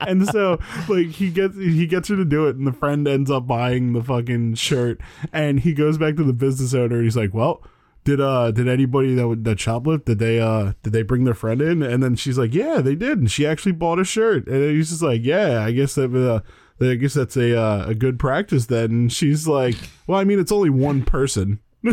[SPEAKER 2] and so like he gets he gets her to do it and the friend ends up buying the fucking shirt and he goes back to the business owner and he's like, "Well, did uh did anybody that that shoplift did they uh did they bring their friend in and then she's like yeah they did and she actually bought a shirt and he's just like yeah i guess that uh I guess that's a uh, a good practice then. And she's like, well, I mean, it's only one person. *laughs*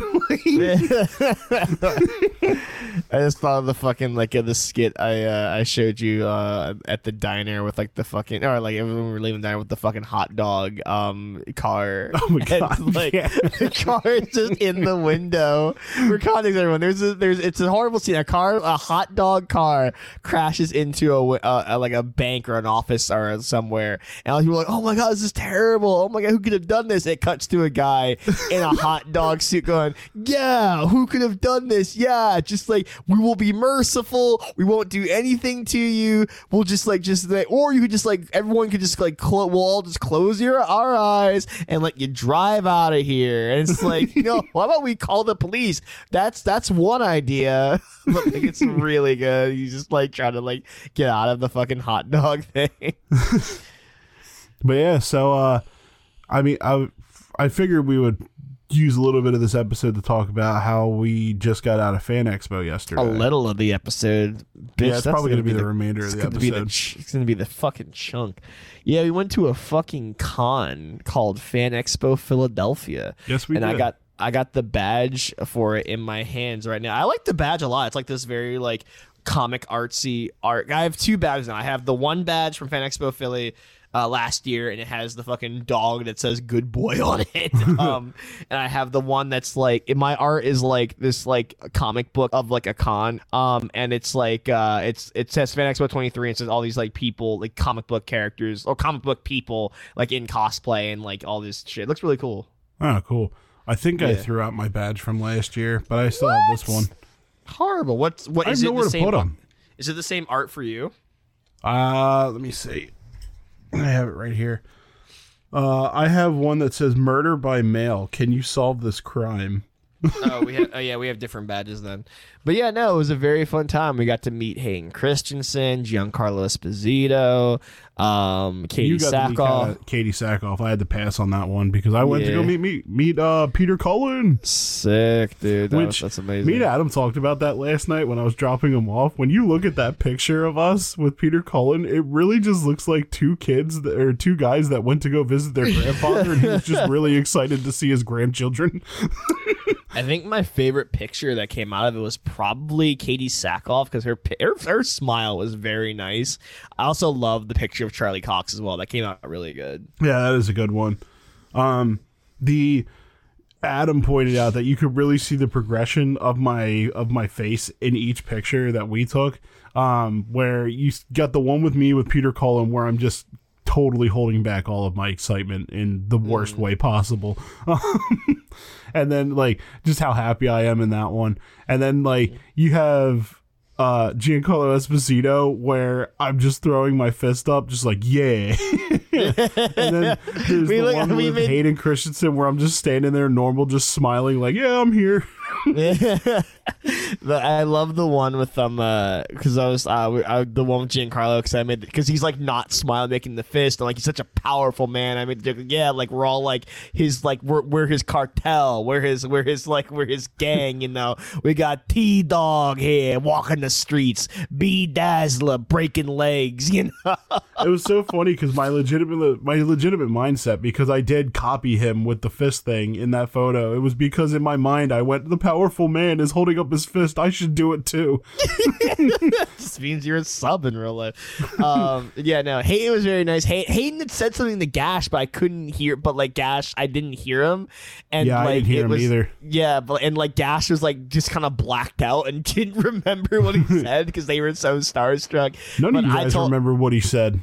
[SPEAKER 1] I just thought of the fucking like uh, the skit I uh, I showed you uh, at the diner with like the fucking or like when we were leaving the diner with the fucking hot dog um car.
[SPEAKER 2] Oh my *laughs* god!
[SPEAKER 1] And, like
[SPEAKER 2] yeah. *laughs*
[SPEAKER 1] the car is just in the window. For context, everyone, there's a, there's it's a horrible scene. A car, a hot dog car, crashes into a, wi- uh, a like a bank or an office or somewhere, and all people are like, "Oh my god, this is terrible! Oh my god, who could have done this?" It cuts to a guy in a hot dog suit going, "Yeah, who could have done this? Yeah, just like we will be merciful. We won't do anything to you. We'll just like just like, or you could just like everyone could just like we'll all just close your our eyes and let you drive out of here. And it's like, you know, *laughs* why about we call the police? That's that's one idea, *laughs* but like it's really good. You just like trying to like get out of the fucking hot dog *laughs* thing.
[SPEAKER 2] But yeah, so uh, I mean, I I figured we would use a little bit of this episode to talk about how we just got out of Fan Expo yesterday.
[SPEAKER 1] A little of the episode, bitch.
[SPEAKER 2] yeah, it's probably going to be the,
[SPEAKER 1] the
[SPEAKER 2] remainder of the
[SPEAKER 1] the
[SPEAKER 2] episode.
[SPEAKER 1] ch- it's gonna be the fucking chunk. Yeah, we went to a fucking con called Fan Expo Philadelphia,
[SPEAKER 2] yes, we
[SPEAKER 1] and
[SPEAKER 2] did.
[SPEAKER 1] I got I got the badge for it in my hands right now. I like the badge a lot. It's like this very like comic artsy art. I have two badges now. I have the one badge from Fan Expo Philly. Uh, last year, and it has the fucking dog that says "Good Boy" on it. *laughs* um, and I have the one that's like in my art is like this like comic book of like a con. Um, and it's like uh, it's it says Fan Expo 23 and says all these like people like comic book characters or comic book people like in cosplay and like all this shit. It looks really cool.
[SPEAKER 2] oh, cool. I think I threw out my badge from last year, but I still have this one.
[SPEAKER 1] Horrible. What's what
[SPEAKER 2] I
[SPEAKER 1] is it the
[SPEAKER 2] to
[SPEAKER 1] same?
[SPEAKER 2] put them.
[SPEAKER 1] Is it the same art for you?
[SPEAKER 2] Uh, let me see. I have it right here. Uh, I have one that says "Murder by Mail." Can you solve this crime?
[SPEAKER 1] oh, we have. Oh, yeah, we have different badges then. But yeah, no, it was a very fun time. We got to meet Hayden Christensen, Giancarlo Esposito, um, Katee
[SPEAKER 2] you got
[SPEAKER 1] Sackhoff.
[SPEAKER 2] Katee Sackhoff. I had to pass on that one because I went to go meet meet meet uh, Peter Cullen.
[SPEAKER 1] Sick, dude. That was-
[SPEAKER 2] Which
[SPEAKER 1] that's amazing.
[SPEAKER 2] Me and Adam talked about that last night when I was dropping him off. When you look at that picture of us with Peter Cullen, it really just looks like two kids that, or two guys that went to go visit their *laughs* grandfather, and he was just really excited to see his grandchildren. *laughs*
[SPEAKER 1] I think my favorite picture that came out of it was probably Katee Sackhoff because her, her her smile was very nice. I also love the picture of Charlie Cox as well. That came out really good.
[SPEAKER 2] Yeah, that is a good one. Um, the Adam pointed out that you could really see the progression of my of my face in each picture that we took. Um, where you got the one with me with Peter Cullen, where I'm just totally holding back all of my excitement in the worst way possible. *laughs* and then like just how happy I am in that one. And then like you have uh Giancarlo Esposito where I'm just throwing my fist up just like yeah. *laughs* and then *laughs* there's
[SPEAKER 1] We
[SPEAKER 2] the
[SPEAKER 1] look-
[SPEAKER 2] one with
[SPEAKER 1] made-
[SPEAKER 2] Hayden Christensen where I'm just standing there normal just smiling like yeah I'm here. *laughs*
[SPEAKER 1] the, I love the one with um because I was uh we- I, the one with Giancarlo because I made because he's like not smiling making the fist and like he's such a powerful man. I mean yeah like we're all like his like we're we're his cartel we're his we're his like we're his gang you know we got T Dog here walking the streets B Dazzler breaking legs *laughs* you know
[SPEAKER 2] it was so funny because my legitimate my legitimate mindset because I did copy him with the fist thing in that photo. It was because in my mind I went the powerful man is holding up his fist, I should do it too. *laughs*
[SPEAKER 1] just means you're a sub in real life. Um, yeah, no, Hayden was very nice. Hay- Hayden had said something to Gash, but I couldn't hear. But like Gash, I didn't hear him. And
[SPEAKER 2] Yeah, I didn't hear him
[SPEAKER 1] was,
[SPEAKER 2] either.
[SPEAKER 1] Yeah, but and like Gash was like just kind of blacked out and *laughs* didn't remember what he *laughs* said because they were so starstruck.
[SPEAKER 2] None
[SPEAKER 1] but
[SPEAKER 2] of you
[SPEAKER 1] I
[SPEAKER 2] guys
[SPEAKER 1] told,
[SPEAKER 2] remember what he said.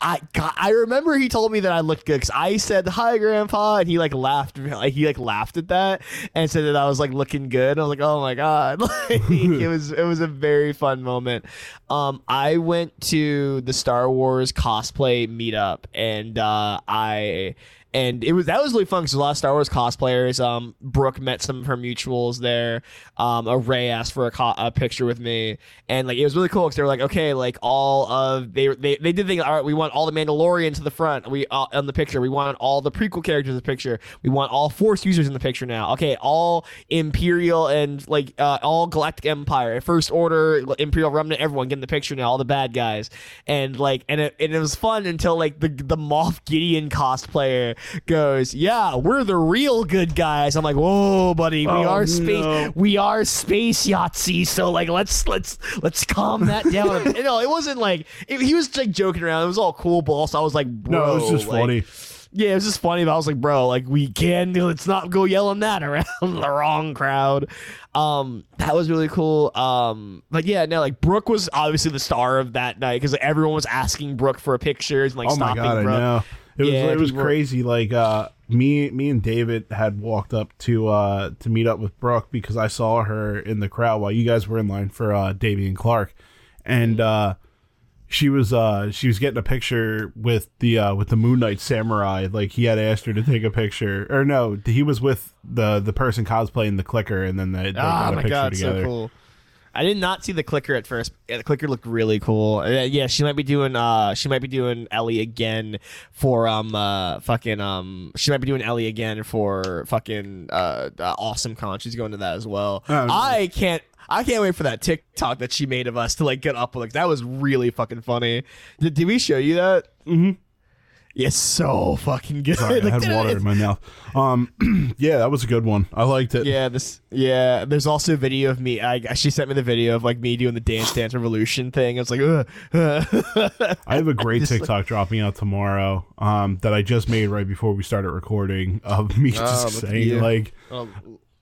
[SPEAKER 1] I God, I remember he told me that I looked good because I said hi, Grandpa, and he like laughed. Like he like laughed at that and said that I was like looking good. I was like, oh my god, *laughs* like, it was it was a very fun moment. Um, I went to the Star Wars cosplay meetup, and uh, I and it was that was really fun because a lot of Star Wars cosplayers. Um, Brooke met some of her mutuals there. Um, a Rey asked for a, co- a picture with me, and like it was really cool because they were like, okay, like all of they they they did think, all right, we want all the Mandalorians to the front. We uh, on the picture. We want all the prequel characters in the picture. We want all Force users in the picture now. Okay, all Imperial and like uh, all Galactic Empire, First Order, Imperial Remnant, everyone get in the picture now. All the bad guys, and like and it, and it was fun until like the the Moff Gideon cosplayer goes, yeah, we're the real good guys. I'm like, whoa, buddy, we
[SPEAKER 2] Oh,
[SPEAKER 1] are space,
[SPEAKER 2] no.
[SPEAKER 1] we are space Yahtzee. So like, let's let's let's calm that down. *laughs* you know, it wasn't like it, he was like joking around. It was all cool, but also I was like, bro,
[SPEAKER 2] No, it was just
[SPEAKER 1] like-
[SPEAKER 2] funny.
[SPEAKER 1] yeah, it was just funny, but I was like, bro, like we can let's not go yelling that *laughs* around the wrong crowd. Um, that was really cool. Um, but yeah, no, like Brooke was obviously the star of that night because like, everyone was asking Brooke for a picture and like
[SPEAKER 2] oh my
[SPEAKER 1] stopping
[SPEAKER 2] god,
[SPEAKER 1] Brooke.
[SPEAKER 2] It was
[SPEAKER 1] Yeah,
[SPEAKER 2] it was
[SPEAKER 1] people-
[SPEAKER 2] crazy. Like uh, me me and David had walked up to uh to meet up with Brooke because I saw her in the crowd while you guys were in line for uh Dameon Clarke, and uh she was uh she was getting a picture with the uh with the Moon Knight samurai. Like he had asked her to take a picture, or no, he was with the the person cosplaying the clicker, and then they, they
[SPEAKER 1] Oh
[SPEAKER 2] got a
[SPEAKER 1] my
[SPEAKER 2] picture
[SPEAKER 1] god,
[SPEAKER 2] together.
[SPEAKER 1] so cool. I did not see the clicker at first. Yeah, the clicker looked really cool. Uh, yeah, she might be doing uh she might be doing Ellie again for um uh fucking um she might be doing Ellie again for fucking uh, uh awesome con. She's going to that as well.
[SPEAKER 2] Oh,
[SPEAKER 1] I can't I can't wait for that TikTok that she made of us to like get up with like that was really fucking funny. Did, did we show you that?
[SPEAKER 2] Mm-hmm.
[SPEAKER 1] Yeah, so fucking good.
[SPEAKER 2] Sorry, I *laughs* had water in my mouth. Um, *clears throat* yeah, that was a good one. I liked it.
[SPEAKER 1] Yeah, this. Yeah, there's also a video of me. I she sent me the video of like me doing the Dance Dance Revolution thing. I was like, Ugh. *laughs*
[SPEAKER 2] I have a great
[SPEAKER 1] just, like-
[SPEAKER 2] TikTok dropping out tomorrow um, that I just made right before we started recording of me
[SPEAKER 1] Oh,
[SPEAKER 2] just
[SPEAKER 1] at
[SPEAKER 2] saying like
[SPEAKER 1] um,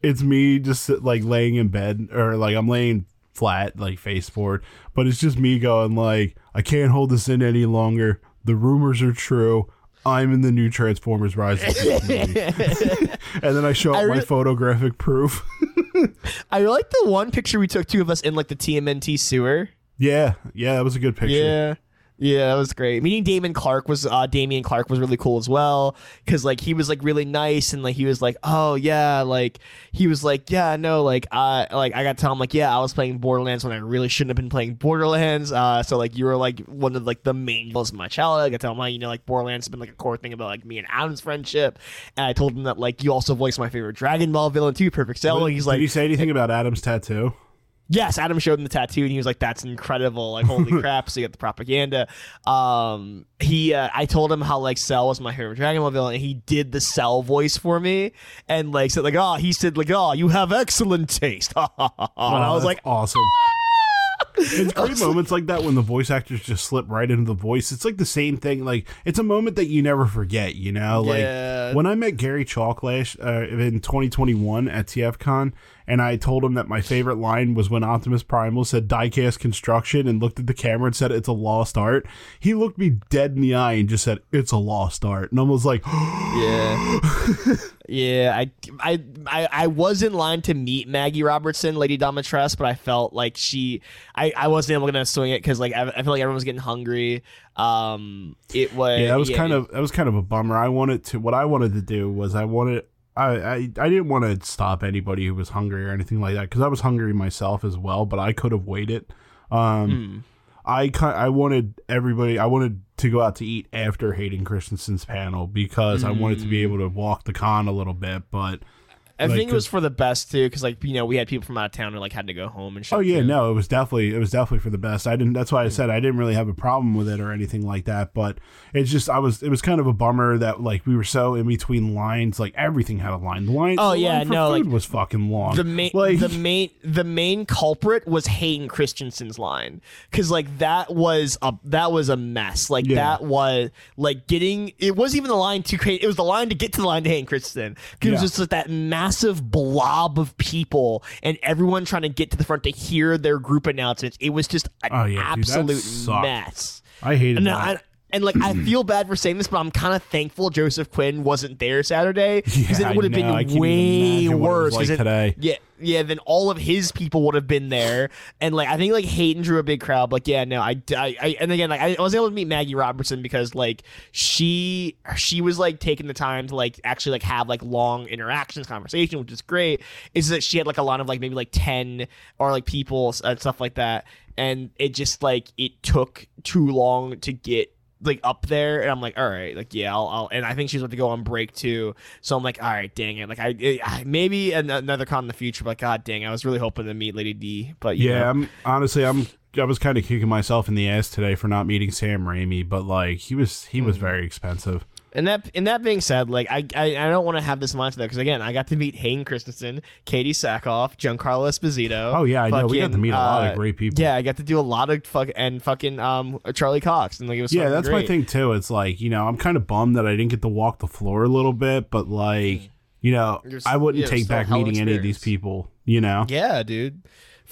[SPEAKER 2] it's me just like laying in bed or like I'm laying flat like face forward, but it's just me going like I can't hold this in any longer. The rumors are true. I'm in the new Transformers Rise of the movie. *laughs* and then I show up
[SPEAKER 1] I
[SPEAKER 2] my photographic proof. *laughs*
[SPEAKER 1] I like the one picture we took two of us in like the TMNT sewer.
[SPEAKER 2] yeah, yeah, that was a good picture.
[SPEAKER 1] Yeah. Yeah, that was great. Meeting Damon Clark was uh Dameon Clarke was really cool as well cuz like he was like really nice and like he was like, "Oh, yeah, like he was like, yeah, no, like I like I got to tell him like, yeah, I was playing Borderlands when I really shouldn't have been playing Borderlands. Uh so like you were like one of like the main goals of my childhood. I got to tell him, like, you know, like Borderlands has been like a core thing about like me and Adam's friendship. And I told him that like you also voiced my favorite Dragon Ball villain too, Perfect Cell. He's like Did
[SPEAKER 2] you say anything about Adam's tattoo?
[SPEAKER 1] Yes, Adam showed him the tattoo, and he was like, "That's incredible! Like, holy *laughs* crap!" So you got the propaganda. Um, he, uh, I told him how like Cell was my favorite Dragon Ball villain, and he did the Cell voice for me, and like said like, "Oh," he said like, "Oh, you have excellent taste," *laughs* and I was like,
[SPEAKER 2] awesome. It's *laughs* great moments like that when the voice actors just slip right into the voice. It's like the same thing. Like it's a moment that you never forget. You know, like
[SPEAKER 1] Yeah.
[SPEAKER 2] when I met Gary Chalklash uh, in 2021 at TFCon, and I told him that my favorite line was when Optimus Primal said "diecast construction" and looked at the camera and said, "It's a lost art." He looked me dead in the eye and just said, "It's a lost art," and I was like, *gasps*
[SPEAKER 1] Yeah. yeah, I, I I I was in line to meet Maggie Robertson, Lady Dimitrescu, but I felt like she I, I wasn't able to swing it because like I, I feel like everyone was getting hungry. Um it was
[SPEAKER 2] yeah, that was kind
[SPEAKER 1] it-
[SPEAKER 2] of that was kind of a bummer. I wanted to what I wanted to do was I wanted I I, I didn't want to stop anybody who was hungry or anything like that because I was hungry myself as well, but I could have waited. Um,
[SPEAKER 1] Hmm.
[SPEAKER 2] I I wanted everybody I wanted to go out to eat after Hayden Christensen's panel because I wanted to
[SPEAKER 1] Hmm.
[SPEAKER 2] be able to walk the con a little bit, but
[SPEAKER 1] I
[SPEAKER 2] Like,
[SPEAKER 1] think it was for the best too, because like you know we had people from out of town who like had to go home and shit.
[SPEAKER 2] Oh yeah,
[SPEAKER 1] too.
[SPEAKER 2] no, it was definitely it was definitely for the best. I didn't. That's why I mm. said I didn't really have a problem with it or anything like that. But it's just I was it was kind of a bummer that like we were so in between lines. Like everything had a line. The line.
[SPEAKER 1] Oh,
[SPEAKER 2] the
[SPEAKER 1] yeah,
[SPEAKER 2] line for
[SPEAKER 1] no,
[SPEAKER 2] food
[SPEAKER 1] like,
[SPEAKER 2] was fucking long.
[SPEAKER 1] the main
[SPEAKER 2] like
[SPEAKER 1] the main the main culprit was Hayden Christensen's line because like that was a that was a mess like
[SPEAKER 2] Yeah.
[SPEAKER 1] that was like getting it wasn't even the line to create it was the line to get to the line to Hayden Christensen 'Cause it was just like that massive blob of people and everyone trying to get to the front to hear their group announcements it was just an
[SPEAKER 2] Oh, yeah,
[SPEAKER 1] absolute
[SPEAKER 2] sucked.
[SPEAKER 1] mess
[SPEAKER 2] I hated
[SPEAKER 1] and
[SPEAKER 2] that.
[SPEAKER 1] I, and like I mm-hmm. feel bad for saying this, but I'm kind of thankful Joseph Quinn wasn't there Saturday because
[SPEAKER 2] Yeah,
[SPEAKER 1] it would have
[SPEAKER 2] I know. I
[SPEAKER 1] been way
[SPEAKER 2] worse. what it was
[SPEAKER 1] worse. 'cause
[SPEAKER 2] like today.
[SPEAKER 1] Yeah, yeah. Then all of his people would have been there, and like I think like Hayden drew a big crowd. But yeah, no, I, I, I and again like I was able to meet Maggie Robertson because like she she was like taking the time to like actually like have like long interactions, conversation, which is great. Is that she had like a lot of like maybe like ten or like people and uh, stuff like that, and it just like it took too long to get like up there and I'm like all right like yeah I'll, I'll and I think she's about to go on break too so I'm like all right dang it like I, I maybe an- another con in the future but god dang I was really hoping to meet Lady D but
[SPEAKER 2] yeah,
[SPEAKER 1] know.
[SPEAKER 2] I'm honestly I'm I was kind of kicking myself in the ass today for not meeting Sam Raimi, but like he was he was mm. very expensive.
[SPEAKER 1] And that and that being said like I I, I don't want to have this mindset because again I got to meet Hayden Christensen Katee Sackhoff Giancarlo Esposito
[SPEAKER 2] Oh yeah, I know. We got to meet a lot
[SPEAKER 1] uh,
[SPEAKER 2] of great people.
[SPEAKER 1] yeah I got to do a lot of fuck and fucking um Charlie Cox and like it was
[SPEAKER 2] Yeah,
[SPEAKER 1] fucking
[SPEAKER 2] that's my thing too. It's like, you know, I'm kind of bummed that I didn't get to walk the floor a little bit, but like, you know,
[SPEAKER 1] You're
[SPEAKER 2] I wouldn't
[SPEAKER 1] yeah,
[SPEAKER 2] take back meeting any of these people, you know?
[SPEAKER 1] Yeah, dude.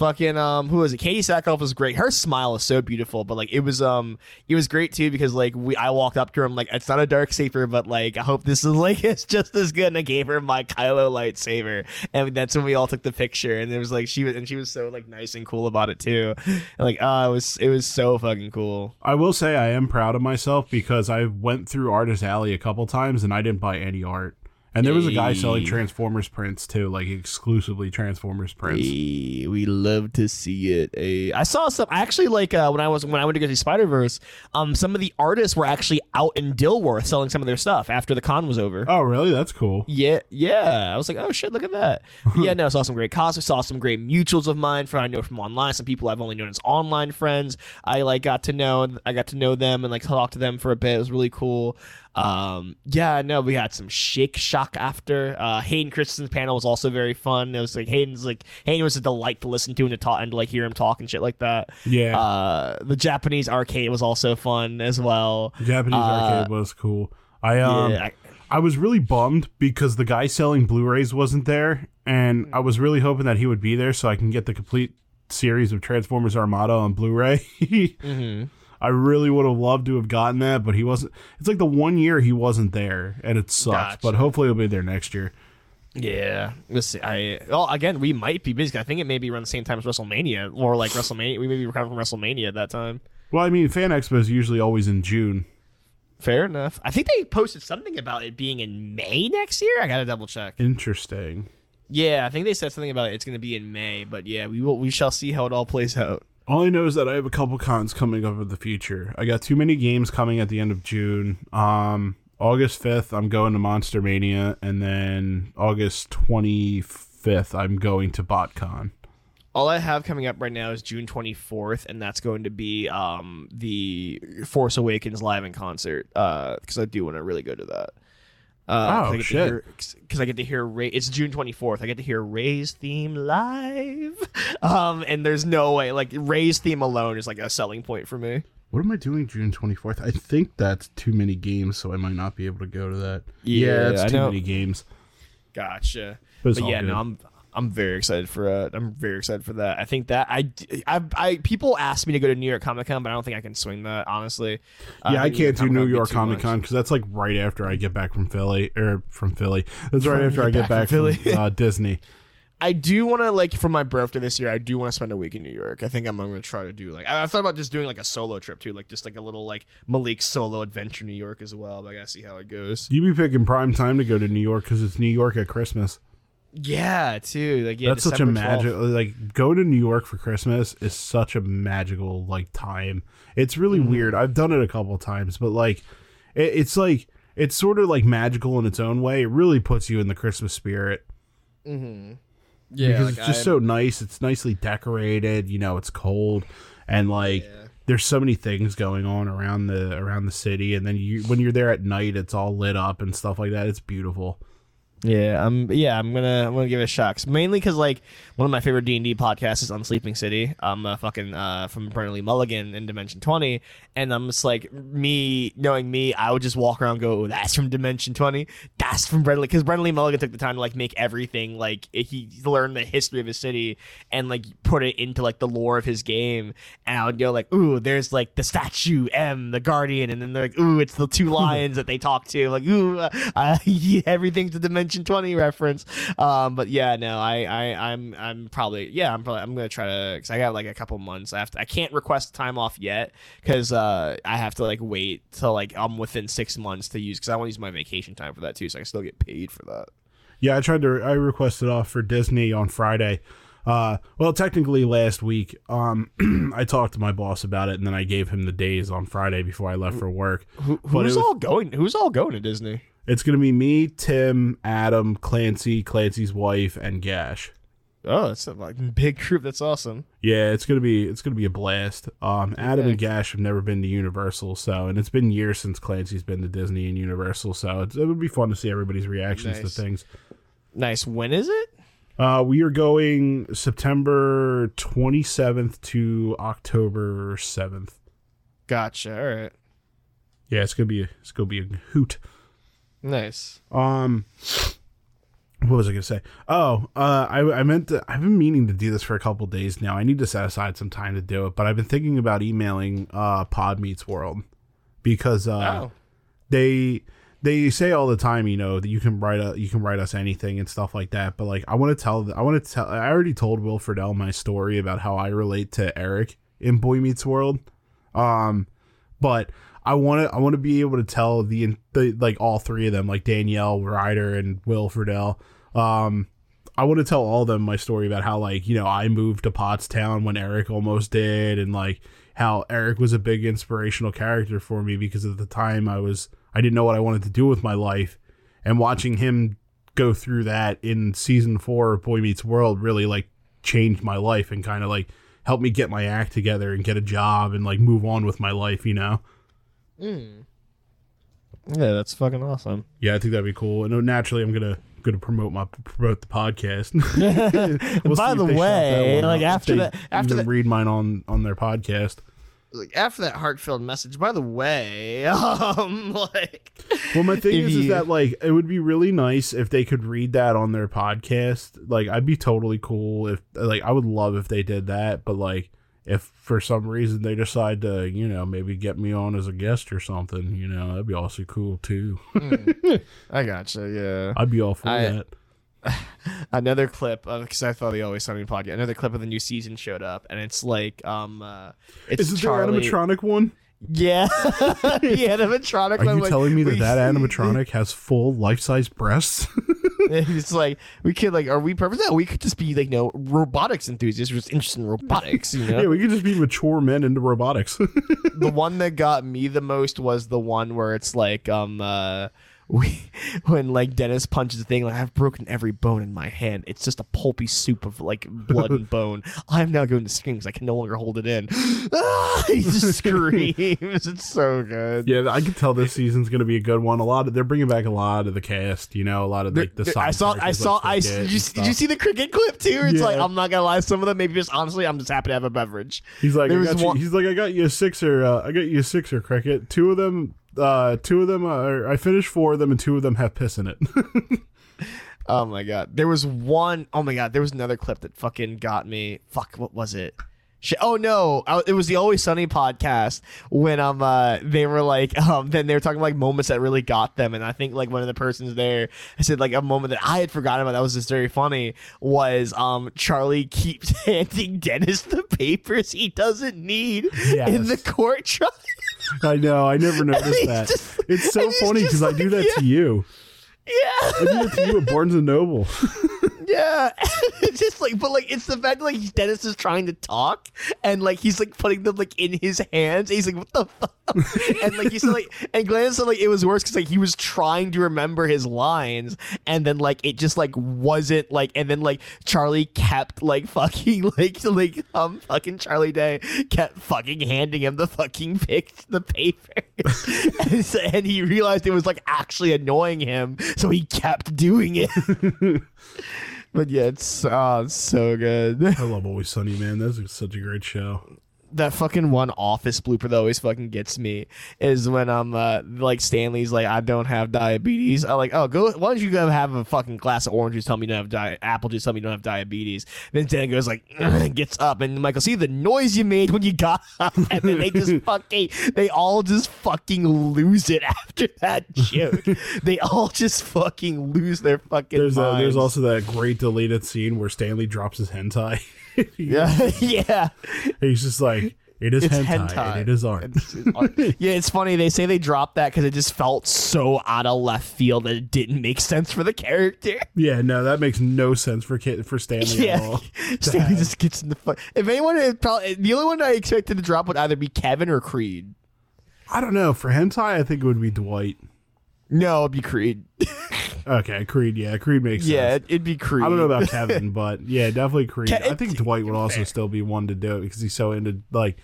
[SPEAKER 1] Fucking um, who was it? Katee Sackhoff was great. Her smile is so beautiful, but like it was um, it was great too because like we I walked up to her, I'm like, it's not a dark saber, but like I hope this is like *laughs* it's just as good. And I gave her my Kylo lightsaber, and that's when we all took the picture. And it was like she was and she was so like nice and cool about it too. And, like uh, it was it was so fucking cool.
[SPEAKER 2] I will say I am proud of myself because I went through Artist Alley a couple times and I didn't buy any art. And there was a guy selling Transformers prints too, like exclusively Transformers prints.
[SPEAKER 1] Hey, we love to see it. Hey, I saw some. Actually like uh, when I was when I went to go see Spider Verse. Um, some of the artists were actually out in Dilworth selling some of their stuff after the con was over.
[SPEAKER 2] Oh, really? That's cool.
[SPEAKER 1] Yeah, yeah. I was like, oh shit, look at that. *laughs* Yeah, no, I saw some great cosplay, saw some great mutuals of mine from I know from online, some people I've only known as online friends. I like got to know I got to know them and like talk to them for a bit. It was really cool. Um yeah, no, we had some Shake Shack after. Uh Hayden Christensen's panel was also very fun. It was like Hayden's like Hayden was a delight to listen to and to talk and to like hear him talk and shit like that.
[SPEAKER 2] Yeah.
[SPEAKER 1] Uh the Japanese arcade was also fun as well.
[SPEAKER 2] Japanese
[SPEAKER 1] uh,
[SPEAKER 2] arcade was cool. I um
[SPEAKER 1] yeah, I-
[SPEAKER 2] I was really bummed because the guy selling Blu-rays wasn't there, and I was really hoping that he would be there so I can get the complete series of Transformers Armada on Blu-ray. *laughs*
[SPEAKER 1] mhm.
[SPEAKER 2] I really would have loved to have gotten that, but he wasn't. It's like the one year he wasn't there, and it sucks.
[SPEAKER 1] Gotcha.
[SPEAKER 2] But hopefully he'll be there next year.
[SPEAKER 1] Yeah, let's see. I well again, we might be busy. I think it may be around the same time as WrestleMania, or like WrestleMania. We may be recovering from WrestleMania at that time.
[SPEAKER 2] Well, I mean, Fan Expo is usually always in June.
[SPEAKER 1] Fair enough. I think they posted something about it being in May next year. I gotta double check.
[SPEAKER 2] Interesting.
[SPEAKER 1] Yeah, I think they said something about it. It's gonna be in May, but yeah, we will. We shall see how it all plays out.
[SPEAKER 2] All I know is that I have a couple cons coming up in the future. I got too many games coming at the end of June. Um, August fifth, I'm going to Monster Mania, and then August twenty fifth, I'm going to BotCon.
[SPEAKER 1] All I have coming up right now is June 24th, and that's going to be um, the Force Awakens live in concert. Because I do want to really go to that. Uh,
[SPEAKER 2] Oh, shit.
[SPEAKER 1] Because I get to hear Rey. It's June 24th. I get to hear Rey's theme live. *laughs* Um, and there's no way like Rey's theme alone is like a selling point for me.
[SPEAKER 2] What am I doing June 24th? I think that's too many games, so I might not be able to go to that.
[SPEAKER 1] Yeah,
[SPEAKER 2] it's
[SPEAKER 1] I
[SPEAKER 2] too many games.
[SPEAKER 1] Gotcha.
[SPEAKER 2] But
[SPEAKER 1] But yeah,
[SPEAKER 2] good.
[SPEAKER 1] no, I'm I'm very excited for uh, I'm very excited for that. I think that I, I, I people ask me to go to New York Comic Con, but I don't think I can swing that honestly. Uh,
[SPEAKER 2] Yeah, I can't do New York Comic Con because that's like right after I get back from Philly or from Philly. That's right after I
[SPEAKER 1] get back
[SPEAKER 2] back
[SPEAKER 1] from
[SPEAKER 2] from, uh, Disney. *laughs*
[SPEAKER 1] I do want to like for my birthday this year. I do want to spend a week in New York. I think I'm, going to try to do like I, I thought about just doing like a solo trip too, like just like a little like Malik solo adventure New York as well. But I gotta see how it goes.
[SPEAKER 2] You be picking prime time to go to New York because it's New York at Christmas.
[SPEAKER 1] Yeah, too. Like yeah,
[SPEAKER 2] That's such a
[SPEAKER 1] December 12th.
[SPEAKER 2] magic. Like go to New York for Christmas is such a magical like time. It's really
[SPEAKER 1] Mm-hmm.
[SPEAKER 2] weird. I've done it a couple of times, but like it, it's like it's sort of like magical in its own way. It really puts you in the Christmas spirit.
[SPEAKER 1] Mm-hmm.
[SPEAKER 2] because it's just so nice. It's nicely decorated. You know, it's cold, and like
[SPEAKER 1] Yeah.
[SPEAKER 2] there's so many things going on around the around the city. And then you when you're there at night, it's all lit up and stuff like that. It's beautiful.
[SPEAKER 1] Yeah, I'm. Yeah, I'm gonna. I'm gonna give it a shot. 'Cause mainly because like one of my favorite D and D podcasts is Unsleeping City. I'm a fucking uh, from Brennan Lee Mulligan in Dimension Twenty, and I'm just like me knowing me, I would just walk around and go, "That's from Dimension 20 from Brennan Lee, because Brennan Lee Mulligan took the time to like make everything like he learned the history of his city and like put it into like the lore of his game. And I would go like, ooh, there's like the statue M, the guardian, and then they're like, ooh, it's the two hmm. lions that they talk to. Like, ooh, uh, *laughs* uh everything's a Dimension Twenty reference. Um, but yeah, no, I, I, I'm, I'm probably, yeah, I'm probably, I'm gonna try to because I got like a couple months. I have to, I can't request time off yet because uh, I have to like wait till like I'm within six months to use because I want to use my vacation time for that too. So I still get paid for that.
[SPEAKER 2] Yeah, I tried to. I requested off for Disney on Friday. Uh, well, technically last week. Um, *clears throat* I talked to my boss about it, and then I gave him the days on Friday before I left for work.
[SPEAKER 1] Who, who's
[SPEAKER 2] was-
[SPEAKER 1] all going? Who's all going to Disney?
[SPEAKER 2] It's gonna be me, Tim, Adam, Clancy, Clancy's wife, and Gash.
[SPEAKER 1] Oh, that's a like, big group. That's awesome.
[SPEAKER 2] Yeah, it's gonna be it's gonna be a blast. Um, Adam and Gash have never been to Universal, so and it's been years since Clancy's been to Disney and Universal, so it's, it would be fun to see everybody's reactions
[SPEAKER 1] Nice.
[SPEAKER 2] to things.
[SPEAKER 1] Nice. When is it?
[SPEAKER 2] Uh, we are going September 27th to October 7th.
[SPEAKER 1] Gotcha. All right.
[SPEAKER 2] Yeah, it's gonna be a, it's gonna be a hoot.
[SPEAKER 1] Nice.
[SPEAKER 2] Um, what was I gonna say? Oh, uh, I I meant to. I've been meaning to do this for a couple days now. I need to set aside some time to do it, but I've been thinking about emailing uh Pod Meets World because uh
[SPEAKER 1] oh.
[SPEAKER 2] they they say all the time, you know, that you can write a, you can write us anything and stuff like that. But like, I want to tell, I want to tell. I already told Will Friedle my story about how I relate to Eric in Boy Meets World. Um, but I want to, I want to be able to tell the, the like all three of them, like Danielle Rider and Will Friedle. Um, I want to tell all of them my story about how like you know I moved to Pottstown when Eric almost did, and like how Eric was a big inspirational character for me because at the time I was I didn't know what I wanted to do with my life, and watching him go through that in season four of Boy Meets World really like changed my life and kind of like helped me get my act together and get a job and like move on with my life, you know.
[SPEAKER 1] Mm. Yeah, that's fucking awesome.
[SPEAKER 2] Yeah, I think that'd be cool. And naturally, I'm gonna gonna promote my promote the podcast. *laughs* We'll
[SPEAKER 1] By the
[SPEAKER 2] they shout that
[SPEAKER 1] way, like after that, after that,
[SPEAKER 2] read mine on on their podcast.
[SPEAKER 1] like after that heartfelt message. By the way, *laughs* um, like,
[SPEAKER 2] Well, my thing is, is that like it would be really nice if they could read that on their podcast. Like, I'd be totally cool if like I would love if they did that. But like, if for some reason they decide to, you know, maybe get me on as a guest or something, you know, that'd be also cool too.
[SPEAKER 1] I gotcha. Yeah.
[SPEAKER 2] I'd be all for
[SPEAKER 1] I-
[SPEAKER 2] that. *laughs*
[SPEAKER 1] another clip of because I thought the Always Sunny podcast. Another clip of the new season showed up, and it's like, um, uh, it's
[SPEAKER 2] Is it
[SPEAKER 1] Charlie.
[SPEAKER 2] their animatronic one?
[SPEAKER 1] Yeah, *laughs* the animatronic.
[SPEAKER 2] Are
[SPEAKER 1] one,
[SPEAKER 2] you
[SPEAKER 1] like,
[SPEAKER 2] telling me that that animatronic has full life size breasts? *laughs* *laughs*
[SPEAKER 1] it's like we could like, are we perfect? No, we could just be like, no, robotics enthusiasts, just interested in robotics. You know,
[SPEAKER 2] yeah, we could just be mature men into robotics. *laughs*
[SPEAKER 1] the one that got me the most was the one where it's like um uh we *laughs* when like Dennis punches the thing like I've broken every bone in my hand. It's just a pulpy soup of like blood and *laughs* bone. I'm now going to scream because I can no longer hold it in. *laughs* Ah, he just screams. It's so good.
[SPEAKER 2] yeah, I can tell this season's gonna be a good one. A lot of they're bringing back a lot of the cast. You know, a lot of like the. Side
[SPEAKER 1] I saw, I saw,
[SPEAKER 2] like
[SPEAKER 1] I. Did you, did you see the cricket clip too? It's like I'm not gonna lie. Some of them, maybe just honestly, I'm just happy to have a beverage.
[SPEAKER 2] He's like, I
[SPEAKER 1] There
[SPEAKER 2] got you,
[SPEAKER 1] one-
[SPEAKER 2] he's like, I got you a sixer. Uh, I got you a sixer cricket. Two of them, uh, two of them are. I finished four of them, and two of them have piss in it. *laughs*
[SPEAKER 1] Oh my god. There was one oh my god, there was another clip that fucking got me. Fuck, what was it? Shit. Oh no, I- it was the Always Sunny podcast when um uh they were like *laughs* um then they were talking like moments that really got them and I think like one of the persons there I said like a moment that I had forgotten about that was just very funny was um Charlie keeps *laughs* handing Dennis the papers he doesn't need in the court trial.
[SPEAKER 2] I know. I never *laughs* noticed that.
[SPEAKER 1] just-
[SPEAKER 2] it's so funny because I do
[SPEAKER 1] like,
[SPEAKER 2] that to you.
[SPEAKER 1] Yeah,
[SPEAKER 2] I did it to you at Barnes and Noble. *laughs*
[SPEAKER 1] Yeah, *laughs* it's just like, but like, it's the fact like Dennis is trying to talk, and like he's like putting them like in his hands. And he's like, "What the fuck?" *laughs* and like he said, like, and Glenn said like it was worse because like he was trying to remember his lines, and then like it just like wasn't like, and then like Charlie kept like fucking like like um fucking Charlie Day kept fucking handing him the fucking pic the paper, and, so- and he realized it was like actually annoying him, so he kept doing it. *laughs* But yeah, it's, oh, it's so good.
[SPEAKER 2] I love Always Sunny, man. That's such a great show.
[SPEAKER 1] That fucking one office blooper that always fucking gets me is when I'm uh, like Stanley's like I don't have diabetes. I'm like, oh, go. Why don't you go have a fucking glass of orange juice? Tell me you don't have di- apple juice. Tell me you don't have diabetes. Then Dan goes like, gets up and Michael, see the noise you made when you got *laughs* up, and then they just *laughs* fucking, they all just fucking lose it *laughs* after that joke. they all just fucking lose their fucking.
[SPEAKER 2] There's a, there's also that great deleted scene where Stanley drops his hentai. *laughs*
[SPEAKER 1] yeah, *laughs* yeah.
[SPEAKER 2] He's just like, it is
[SPEAKER 1] It's
[SPEAKER 2] hentai,
[SPEAKER 1] hentai.
[SPEAKER 2] and it is art. *laughs*
[SPEAKER 1] yeah, it's funny. They say they dropped that because it just felt so out of left field that it didn't make sense for the character.
[SPEAKER 2] yeah, no, that makes no sense for Kit for Stanley at all.
[SPEAKER 1] Stanley just gets in the fuck. If anyone, probably the only one I expected to drop would either be Kevin or Creed.
[SPEAKER 2] I don't know. For hentai, I think it would be Dwight.
[SPEAKER 1] No, it'd be Creed. *laughs*
[SPEAKER 2] Okay, Creed. Yeah, Creed makes
[SPEAKER 1] yeah,
[SPEAKER 2] sense.
[SPEAKER 1] it- it'd be Creed.
[SPEAKER 2] I don't know about Kevin, but yeah, definitely *laughs* Creed. I think Dwight would also still be one to do it because he's so into like,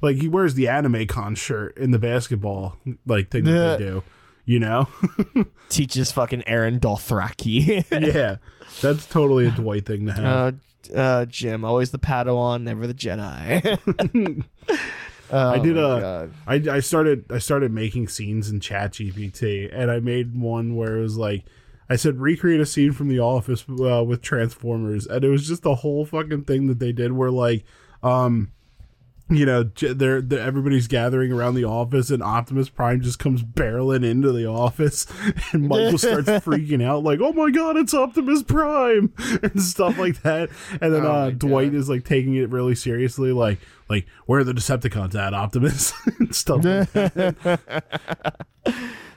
[SPEAKER 2] like he wears the anime con shirt in the basketball like thing that they do. You know? *laughs*
[SPEAKER 1] teaches fucking Erin Dothraki.
[SPEAKER 2] yeah, that's totally a Dwight thing to have.
[SPEAKER 1] uh, uh, Jim, always the Padawan, never the Jedi. Oh
[SPEAKER 2] I did
[SPEAKER 1] my
[SPEAKER 2] a. I, I started I started making scenes in Chat GPT, and I made one where it was like. I said recreate a scene from The Office uh, with Transformers, and it was just the whole fucking thing that they did. Where like, um, you know, they're, they're everybody's gathering around the office, and Optimus Prime just comes barreling into the office, *laughs* and Michael starts *laughs* freaking out, like, "Oh my god, it's Optimus Prime!" *laughs* and stuff like that. And then
[SPEAKER 1] Oh
[SPEAKER 2] uh, Dwight
[SPEAKER 1] God.
[SPEAKER 2] is like taking it really seriously, like, like where are the Decepticons at, Optimus, and stuff. like that.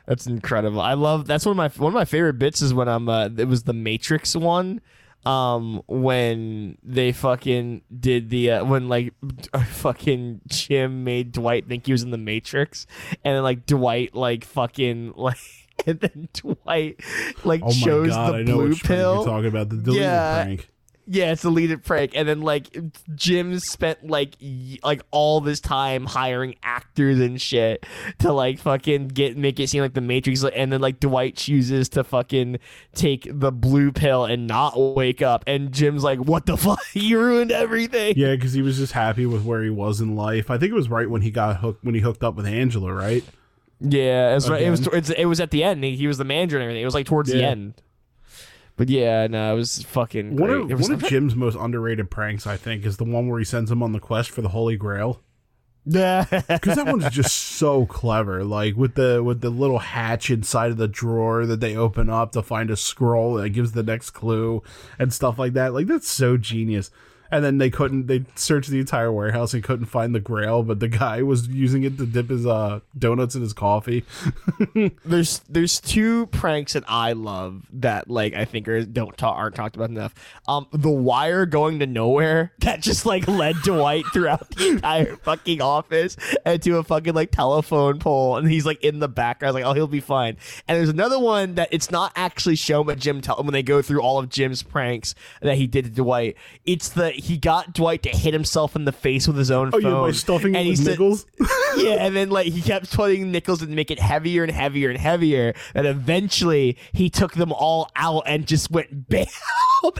[SPEAKER 1] That's incredible. I love that's one of my one of my favorite bits is when I'm uh it was the Matrix one um when they fucking did the uh, when like *laughs* fucking Jim made Dwight think he was in the Matrix and then like Dwight like fucking *laughs* like and then Dwight like
[SPEAKER 2] Oh my
[SPEAKER 1] shows
[SPEAKER 2] god,
[SPEAKER 1] the
[SPEAKER 2] I know
[SPEAKER 1] blue pill
[SPEAKER 2] you're talking about. The deleted
[SPEAKER 1] Yeah.
[SPEAKER 2] prank.
[SPEAKER 1] Yeah, it's a leaded prank, and then like Jim spent like y- like all this time hiring actors and shit to like fucking get make it seem like the Matrix, and then like Dwight chooses to fucking take the blue pill and not wake up, and Jim's like, "What the *laughs* fuck? You ruined everything."
[SPEAKER 2] Yeah, because he was just happy with where he was in life. I think it was right when he got hooked when he hooked up with Angela, right?
[SPEAKER 1] Yeah, it was, right, it was it was at the end. He, he was the manager and everything. It was like towards the end. But yeah, no, it was fucking
[SPEAKER 2] One
[SPEAKER 1] great.
[SPEAKER 2] of,
[SPEAKER 1] was-
[SPEAKER 2] one of *laughs* Jim's most underrated pranks, I think, is the one where he sends him on the quest for the Holy Grail. *laughs* Yeah, Because that one's just so clever. Like with the with the little hatch inside of the drawer that they open up to find a scroll that gives the next clue and stuff like that. Like that's so genius. And then they couldn't. They searched the entire warehouse and couldn't find the Grail, but the guy was using it to dip his uh, donuts in his coffee. *laughs*
[SPEAKER 1] there's there's two pranks that I love that like I think are don't talk aren't talked about enough. Um, the wire going to nowhere *laughs* that just like led Dwight throughout the entire fucking office and to a fucking like telephone pole, and he's like in the background, like oh he'll be fine. And there's another one that it's not actually shown, but Jim tell when they go through all of Jim's pranks that he did to Dwight. It's the he got Dwight to hit himself in the face with his own
[SPEAKER 2] Oh
[SPEAKER 1] phone.
[SPEAKER 2] yeah, by stuffing
[SPEAKER 1] and he
[SPEAKER 2] with
[SPEAKER 1] said-
[SPEAKER 2] nickels. *laughs*
[SPEAKER 1] yeah, and then like he kept putting nickels and make it heavier and heavier and heavier. And eventually he took them all out and just went bam. *laughs*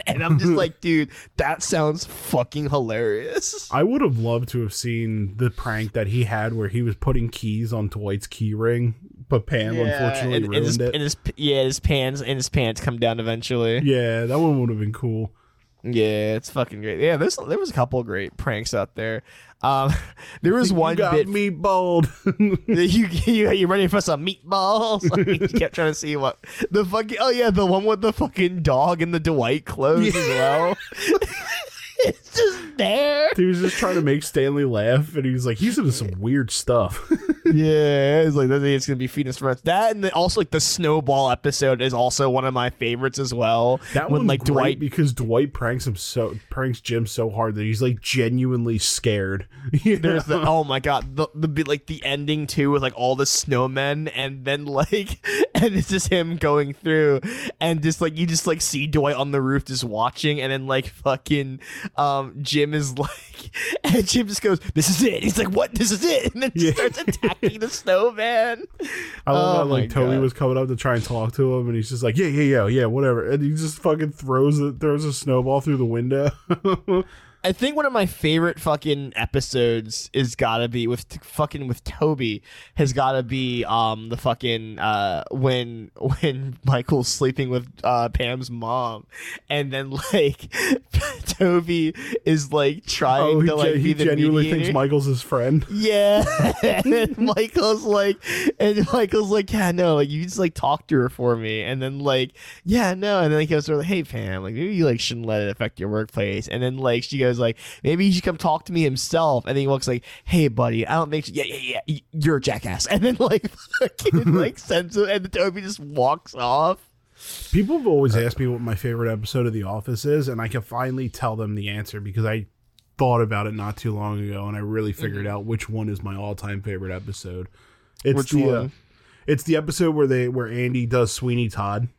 [SPEAKER 1] And I'm just like, *laughs* dude, that sounds fucking hilarious.
[SPEAKER 2] I would have loved to have seen the prank that he had where he was putting keys on Dwight's key ring, but Pam unfortunately
[SPEAKER 1] and,
[SPEAKER 2] ruined
[SPEAKER 1] and his,
[SPEAKER 2] it.
[SPEAKER 1] and his yeah, his pants and his pants come down eventually.
[SPEAKER 2] yeah, that one would have been cool.
[SPEAKER 1] Yeah, it's fucking great. Yeah, there's there was a couple of great pranks out there. Um, *laughs* there was one
[SPEAKER 2] you got
[SPEAKER 1] bit
[SPEAKER 2] me bold. *laughs* *laughs*
[SPEAKER 1] you, you you ready for some meatballs? Like, you kept trying to see what the fucking oh yeah, the one with the fucking dog and the Dwight clothes as well. it's just there.
[SPEAKER 2] he was just trying to make Stanley laugh, and he was like, "He's into some weird stuff."
[SPEAKER 1] Yeah, it's like it's gonna be us from that, and then also like the snowball episode is also one of my favorites as well.
[SPEAKER 2] That
[SPEAKER 1] when
[SPEAKER 2] one's
[SPEAKER 1] like Dwight
[SPEAKER 2] because Dwight pranks him so pranks Jim so hard that he's like genuinely scared. *laughs* You
[SPEAKER 1] There's
[SPEAKER 2] know?
[SPEAKER 1] the *laughs* oh my god the the like the ending too with like all the snowmen and then like *laughs* and it's just him going through and just like you just like see Dwight on the roof just watching and then like fucking um Jim is like and Jim just goes this is it he's like what this is it and then
[SPEAKER 2] Yeah.
[SPEAKER 1] starts attacking the snowman.
[SPEAKER 2] I love
[SPEAKER 1] Oh
[SPEAKER 2] that like
[SPEAKER 1] my
[SPEAKER 2] Toby
[SPEAKER 1] God.
[SPEAKER 2] was coming up to try and talk to him, and he's just like, yeah, yeah, yeah, yeah, whatever, and he just fucking throws it, throws a snowball through the window. *laughs*
[SPEAKER 1] I think one of my favorite fucking episodes is gotta be with fucking with Toby has gotta be um the fucking uh when *laughs* when Michael's sleeping with uh Pam's mom. And then like *laughs* Toby is like trying
[SPEAKER 2] oh,
[SPEAKER 1] to like
[SPEAKER 2] he
[SPEAKER 1] the
[SPEAKER 2] genuinely
[SPEAKER 1] mediator.
[SPEAKER 2] thinks Michael's his friend. *laughs*
[SPEAKER 1] Yeah, and Michael's like, and Michael's like, yeah, no, like you just like talk to her for me, and then like, yeah, no, and then he goes to her like, hey Pam, like maybe you like shouldn't let it affect your workplace, and then like she goes like, maybe he should come talk to me himself, and then he walks like, hey buddy, I don't think, yeah, yeah, yeah, you're a jackass, *laughs* and then like, fucking *laughs* like sends him, and Toby just walks off.
[SPEAKER 2] People have always asked me what my favorite episode of The Office is, and I can finally tell them the answer because I thought about it not too long ago, and I really figured out which one is my all-time favorite episode. It's
[SPEAKER 1] Which
[SPEAKER 2] the, uh, it's the episode where they where Andy does Sweeney Todd.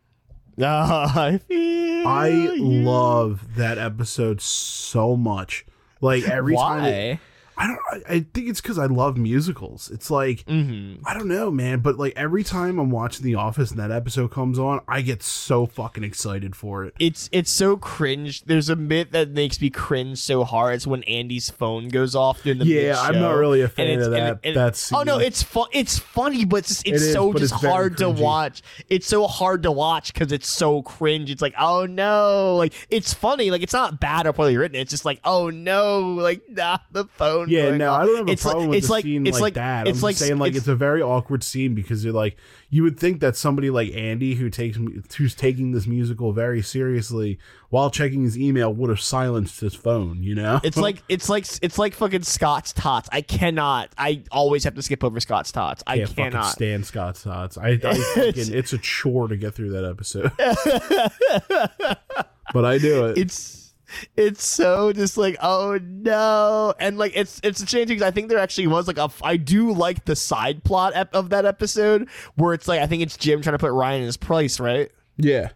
[SPEAKER 2] *laughs*
[SPEAKER 1] I feel
[SPEAKER 2] I
[SPEAKER 1] you.
[SPEAKER 2] love that episode so much. Like every time, it-
[SPEAKER 1] Why?
[SPEAKER 2] I don't. I, think it's because I love musicals. It's like
[SPEAKER 1] Mm-hmm.
[SPEAKER 2] I don't know, man, but like every time I'm watching The Office and that episode comes on, I get so fucking excited for it.
[SPEAKER 1] it's it's so cringe. There's a bit that makes me cringe so hard. It's when Andy's phone goes off during the
[SPEAKER 2] Yeah, I'm not really a fan of that.
[SPEAKER 1] and-
[SPEAKER 2] that
[SPEAKER 1] oh no, it's fun. It's funny, but it's, it's
[SPEAKER 2] It is,
[SPEAKER 1] so
[SPEAKER 2] but
[SPEAKER 1] just
[SPEAKER 2] it's
[SPEAKER 1] hard to watch. It's so hard to watch because it's so cringe. It's like oh no, like it's funny. Like it's not bad or poorly written. It's just like oh no, like nah, the phone.
[SPEAKER 2] Yeah, no,
[SPEAKER 1] off.
[SPEAKER 2] I don't have a
[SPEAKER 1] It's
[SPEAKER 2] problem
[SPEAKER 1] like,
[SPEAKER 2] with
[SPEAKER 1] it's like,
[SPEAKER 2] scene
[SPEAKER 1] it's
[SPEAKER 2] like,
[SPEAKER 1] like
[SPEAKER 2] that.
[SPEAKER 1] It's
[SPEAKER 2] I'm
[SPEAKER 1] like
[SPEAKER 2] just saying like
[SPEAKER 1] it's,
[SPEAKER 2] it's, a very awkward scene because you're like you would think that somebody like Andy who takes who's taking this musical very seriously while checking his email would have silenced his phone, you know?
[SPEAKER 1] It's like it's like it's like fucking Scott's tots. I cannot. I always have to skip over Scott's tots. I
[SPEAKER 2] can't
[SPEAKER 1] cannot.
[SPEAKER 2] stand Scott's tots. I, I *laughs* fucking, it's a chore to get through that episode. *laughs* but I do it.
[SPEAKER 1] it's it's so just like oh no and like it's it's a shame because i think there actually was like a i do like the side plot ep- of that episode where it's like i think it's jim trying to put ryan in his place right
[SPEAKER 2] yeah.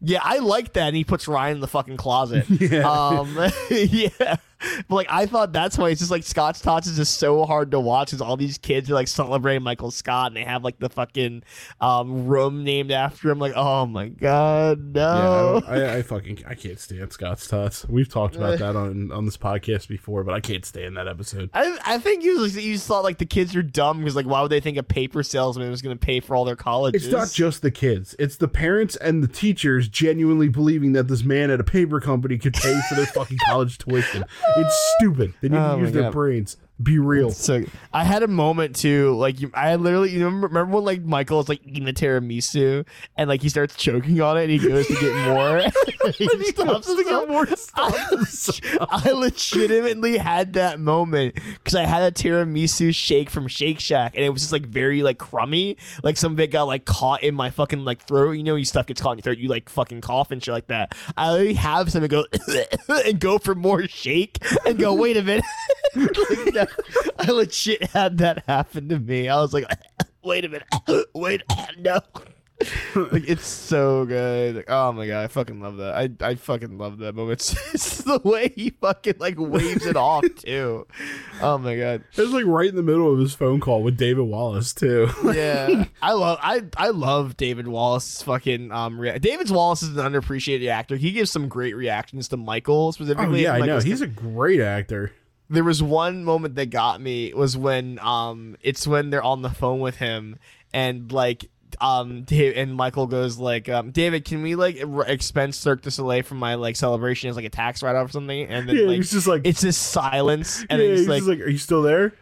[SPEAKER 1] yeah i like that and he puts ryan in the fucking closet *laughs*
[SPEAKER 2] Yeah.
[SPEAKER 1] um *laughs* yeah *laughs* but like i thought that's why it's just like scott's tots is just so hard to watch because all these kids are like celebrating michael scott and they have like the fucking um room named after him like oh my god
[SPEAKER 2] Yeah, I,
[SPEAKER 1] no
[SPEAKER 2] I, I fucking I can't stand Scott's Tots. We've talked about that on on this podcast before, but I can't stand that episode.
[SPEAKER 1] I, I think you just, you just thought like the kids are dumb because like why would they think a paper salesman was going to pay for all their colleges?
[SPEAKER 2] It's not just the kids; it's the parents and the teachers genuinely believing that this man at a paper company could pay for their fucking college tuition. *laughs* It's stupid. They need
[SPEAKER 1] Oh
[SPEAKER 2] to use their
[SPEAKER 1] God.
[SPEAKER 2] brains. Be real.
[SPEAKER 1] So I had a moment too, like I literally you remember, remember when like Michael is like eating the tiramisu and like he starts choking on it and he goes to get more. *laughs* *laughs* he stops
[SPEAKER 2] to get more
[SPEAKER 1] I, *laughs* I legitimately had that moment because I had a tiramisu shake from Shake Shack and it was just like very like crummy, like some of it got like caught in my fucking like throat. You know, you stuff gets caught in your throat, you like fucking cough and shit like that. I literally have something go *coughs* and go for more shake and go. Wait a minute. Like, I legit had that happen to me. I was like, *laughs* wait a minute, *laughs* wait, *laughs* no. like it's so good. Like, oh my god, I fucking love that. I I fucking love that moment. It's, it's the way he fucking like waves it off too. Oh my god.
[SPEAKER 2] It was like right in the middle of his phone call with David Wallace too.
[SPEAKER 1] Yeah, I love I I love David Wallace's fucking um. Rea- David Wallace is an underappreciated actor. He gives some great reactions to Michael
[SPEAKER 2] oh
[SPEAKER 1] specifically.
[SPEAKER 2] yeah, I know. He's a great actor.
[SPEAKER 1] There was one moment that got me was when um it's when they're on the phone with him and like um Dave, and Michael goes like um David can we like r- expense Cirque du Soleil from my like celebration as like a tax write off or something and then
[SPEAKER 2] Yeah,
[SPEAKER 1] like
[SPEAKER 2] he's just like,
[SPEAKER 1] it's just silence and
[SPEAKER 2] yeah,
[SPEAKER 1] it's
[SPEAKER 2] he's
[SPEAKER 1] like
[SPEAKER 2] like, are you still there?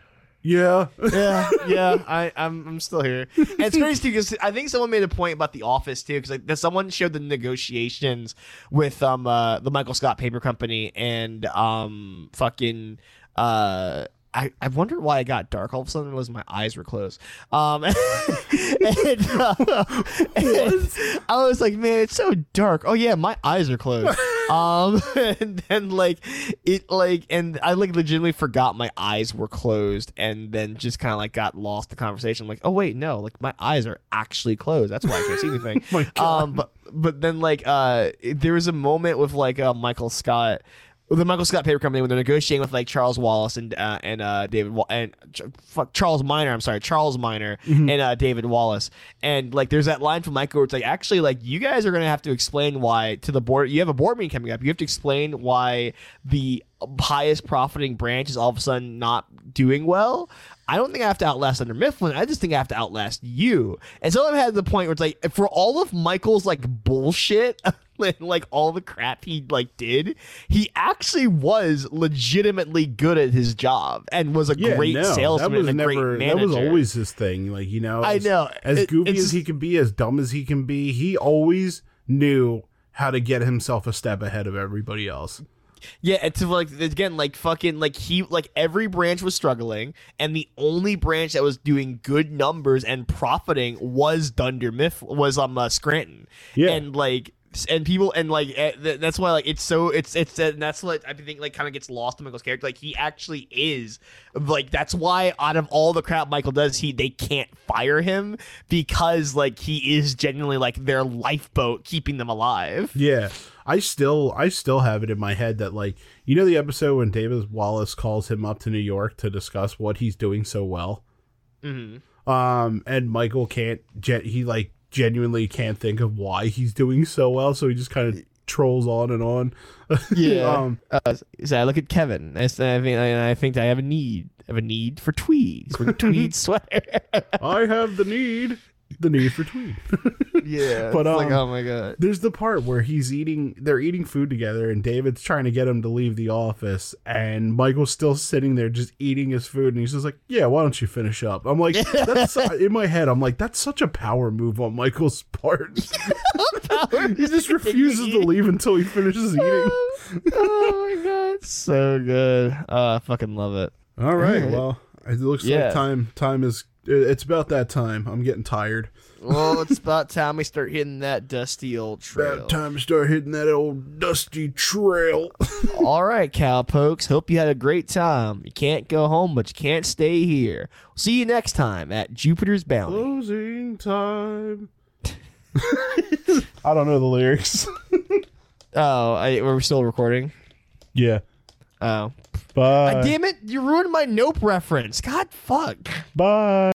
[SPEAKER 2] Yeah.
[SPEAKER 1] yeah, *laughs* yeah, I, I'm, I'm still here. And it's crazy too because I think someone made a point about The Office too, because like that someone showed the negotiations with um uh, the Michael Scott Paper Company and um fucking uh. I, I wonder why I got dark all of a sudden. It was my eyes were closed. Um, *laughs* and, uh, *laughs* and I was like, man, it's so dark. Oh yeah, my eyes are closed. *laughs* um, and then like it like and I like legitimately forgot my eyes were closed, and then just kind of like got lost in the conversation. I'm like, oh wait, no, like my eyes are actually closed. That's why I can't see anything.
[SPEAKER 2] my God.
[SPEAKER 1] Um, but but then like uh, there was a moment with like uh, Michael Scott the Michael Scott paper company when they're negotiating with like Charles Wallace and uh, and uh, David Wa- and Ch- fuck Charles Miner. I'm sorry, Charles Miner and uh, David Wallace. And like, there's that line from Michael where it's like, actually, like, you guys are gonna have to explain why to the board. You have a board meeting coming up. You have to explain why the highest profiting branch is all of a sudden not doing well. I don't think I have to outlast Dunder Mifflin. I just think I have to outlast you. And so I've had the point where it's like, for all of Michael's like bullshit, *laughs* like all the crap he like did, he actually was legitimately good at his job and was a
[SPEAKER 2] Yeah,
[SPEAKER 1] great
[SPEAKER 2] no,
[SPEAKER 1] salesman
[SPEAKER 2] that was
[SPEAKER 1] and a
[SPEAKER 2] never
[SPEAKER 1] great manager.
[SPEAKER 2] that was always his thing. Like you know,
[SPEAKER 1] I
[SPEAKER 2] as-
[SPEAKER 1] know.
[SPEAKER 2] as
[SPEAKER 1] It-
[SPEAKER 2] goofy as he can be, as dumb as he can be, he always knew how to get himself a step ahead of everybody else.
[SPEAKER 1] Yeah, it's like again, like fucking, like he, like every branch was struggling, and the only branch that was doing good numbers and profiting was Dunder Miff, was um uh, Scranton.
[SPEAKER 2] Yeah.
[SPEAKER 1] and like. And people and like eh, th- that's why like it's so it's it's and that's what I think like kind of gets lost in Michael's character like he actually is like that's why out of all the crap Michael does he they can't fire him because like he is genuinely like their lifeboat keeping them alive.
[SPEAKER 2] Yeah. I still I still have it in my head that like you know the episode when David Wallace calls him up to New York to discuss what he's doing so well.
[SPEAKER 1] Mm-hmm.
[SPEAKER 2] Um and Michael can't gen- he like genuinely can't think of why he's doing so well, so he just kind of trolls on and on. *laughs* um
[SPEAKER 1] uh, so I look at Kevin. I, s- I I think I have a need. I have a need for tweeds. A tweed *laughs* sweater.
[SPEAKER 2] I have the need the need for tweed. *laughs* *laughs*
[SPEAKER 1] yeah,
[SPEAKER 2] But,
[SPEAKER 1] it's like,
[SPEAKER 2] um,
[SPEAKER 1] oh my god.
[SPEAKER 2] There's the part where he's eating they're eating food together and David's trying to get him to leave the office and Michael's still sitting there just eating his food and he's just like, "Yeah, why don't you finish up?" I'm like, *laughs* that's in my head. I'm like, that's such a power move on Michael's part. he just refuses to leave until he finishes eating.
[SPEAKER 1] oh my god, so good. Oh, I fucking love it.
[SPEAKER 2] All right. Well, it looks
[SPEAKER 1] Yeah.
[SPEAKER 2] like time time is it's about that time. I'm getting tired.
[SPEAKER 1] Well, it's about time we start hitting that dusty old trail.
[SPEAKER 2] About time to start hitting that old dusty trail. *laughs*
[SPEAKER 1] All right, cowpokes. Hope you had a great time. You can't go home, but you can't stay here. See you next time at Jupiter's Bounty.
[SPEAKER 2] Closing time. *laughs* I don't know the lyrics. *laughs*
[SPEAKER 1] Oh, I, we're still recording.
[SPEAKER 2] yeah.
[SPEAKER 1] Oh,
[SPEAKER 2] Bye.
[SPEAKER 1] Ah, damn it! You ruined my Nope reference. God, fuck.
[SPEAKER 2] Bye.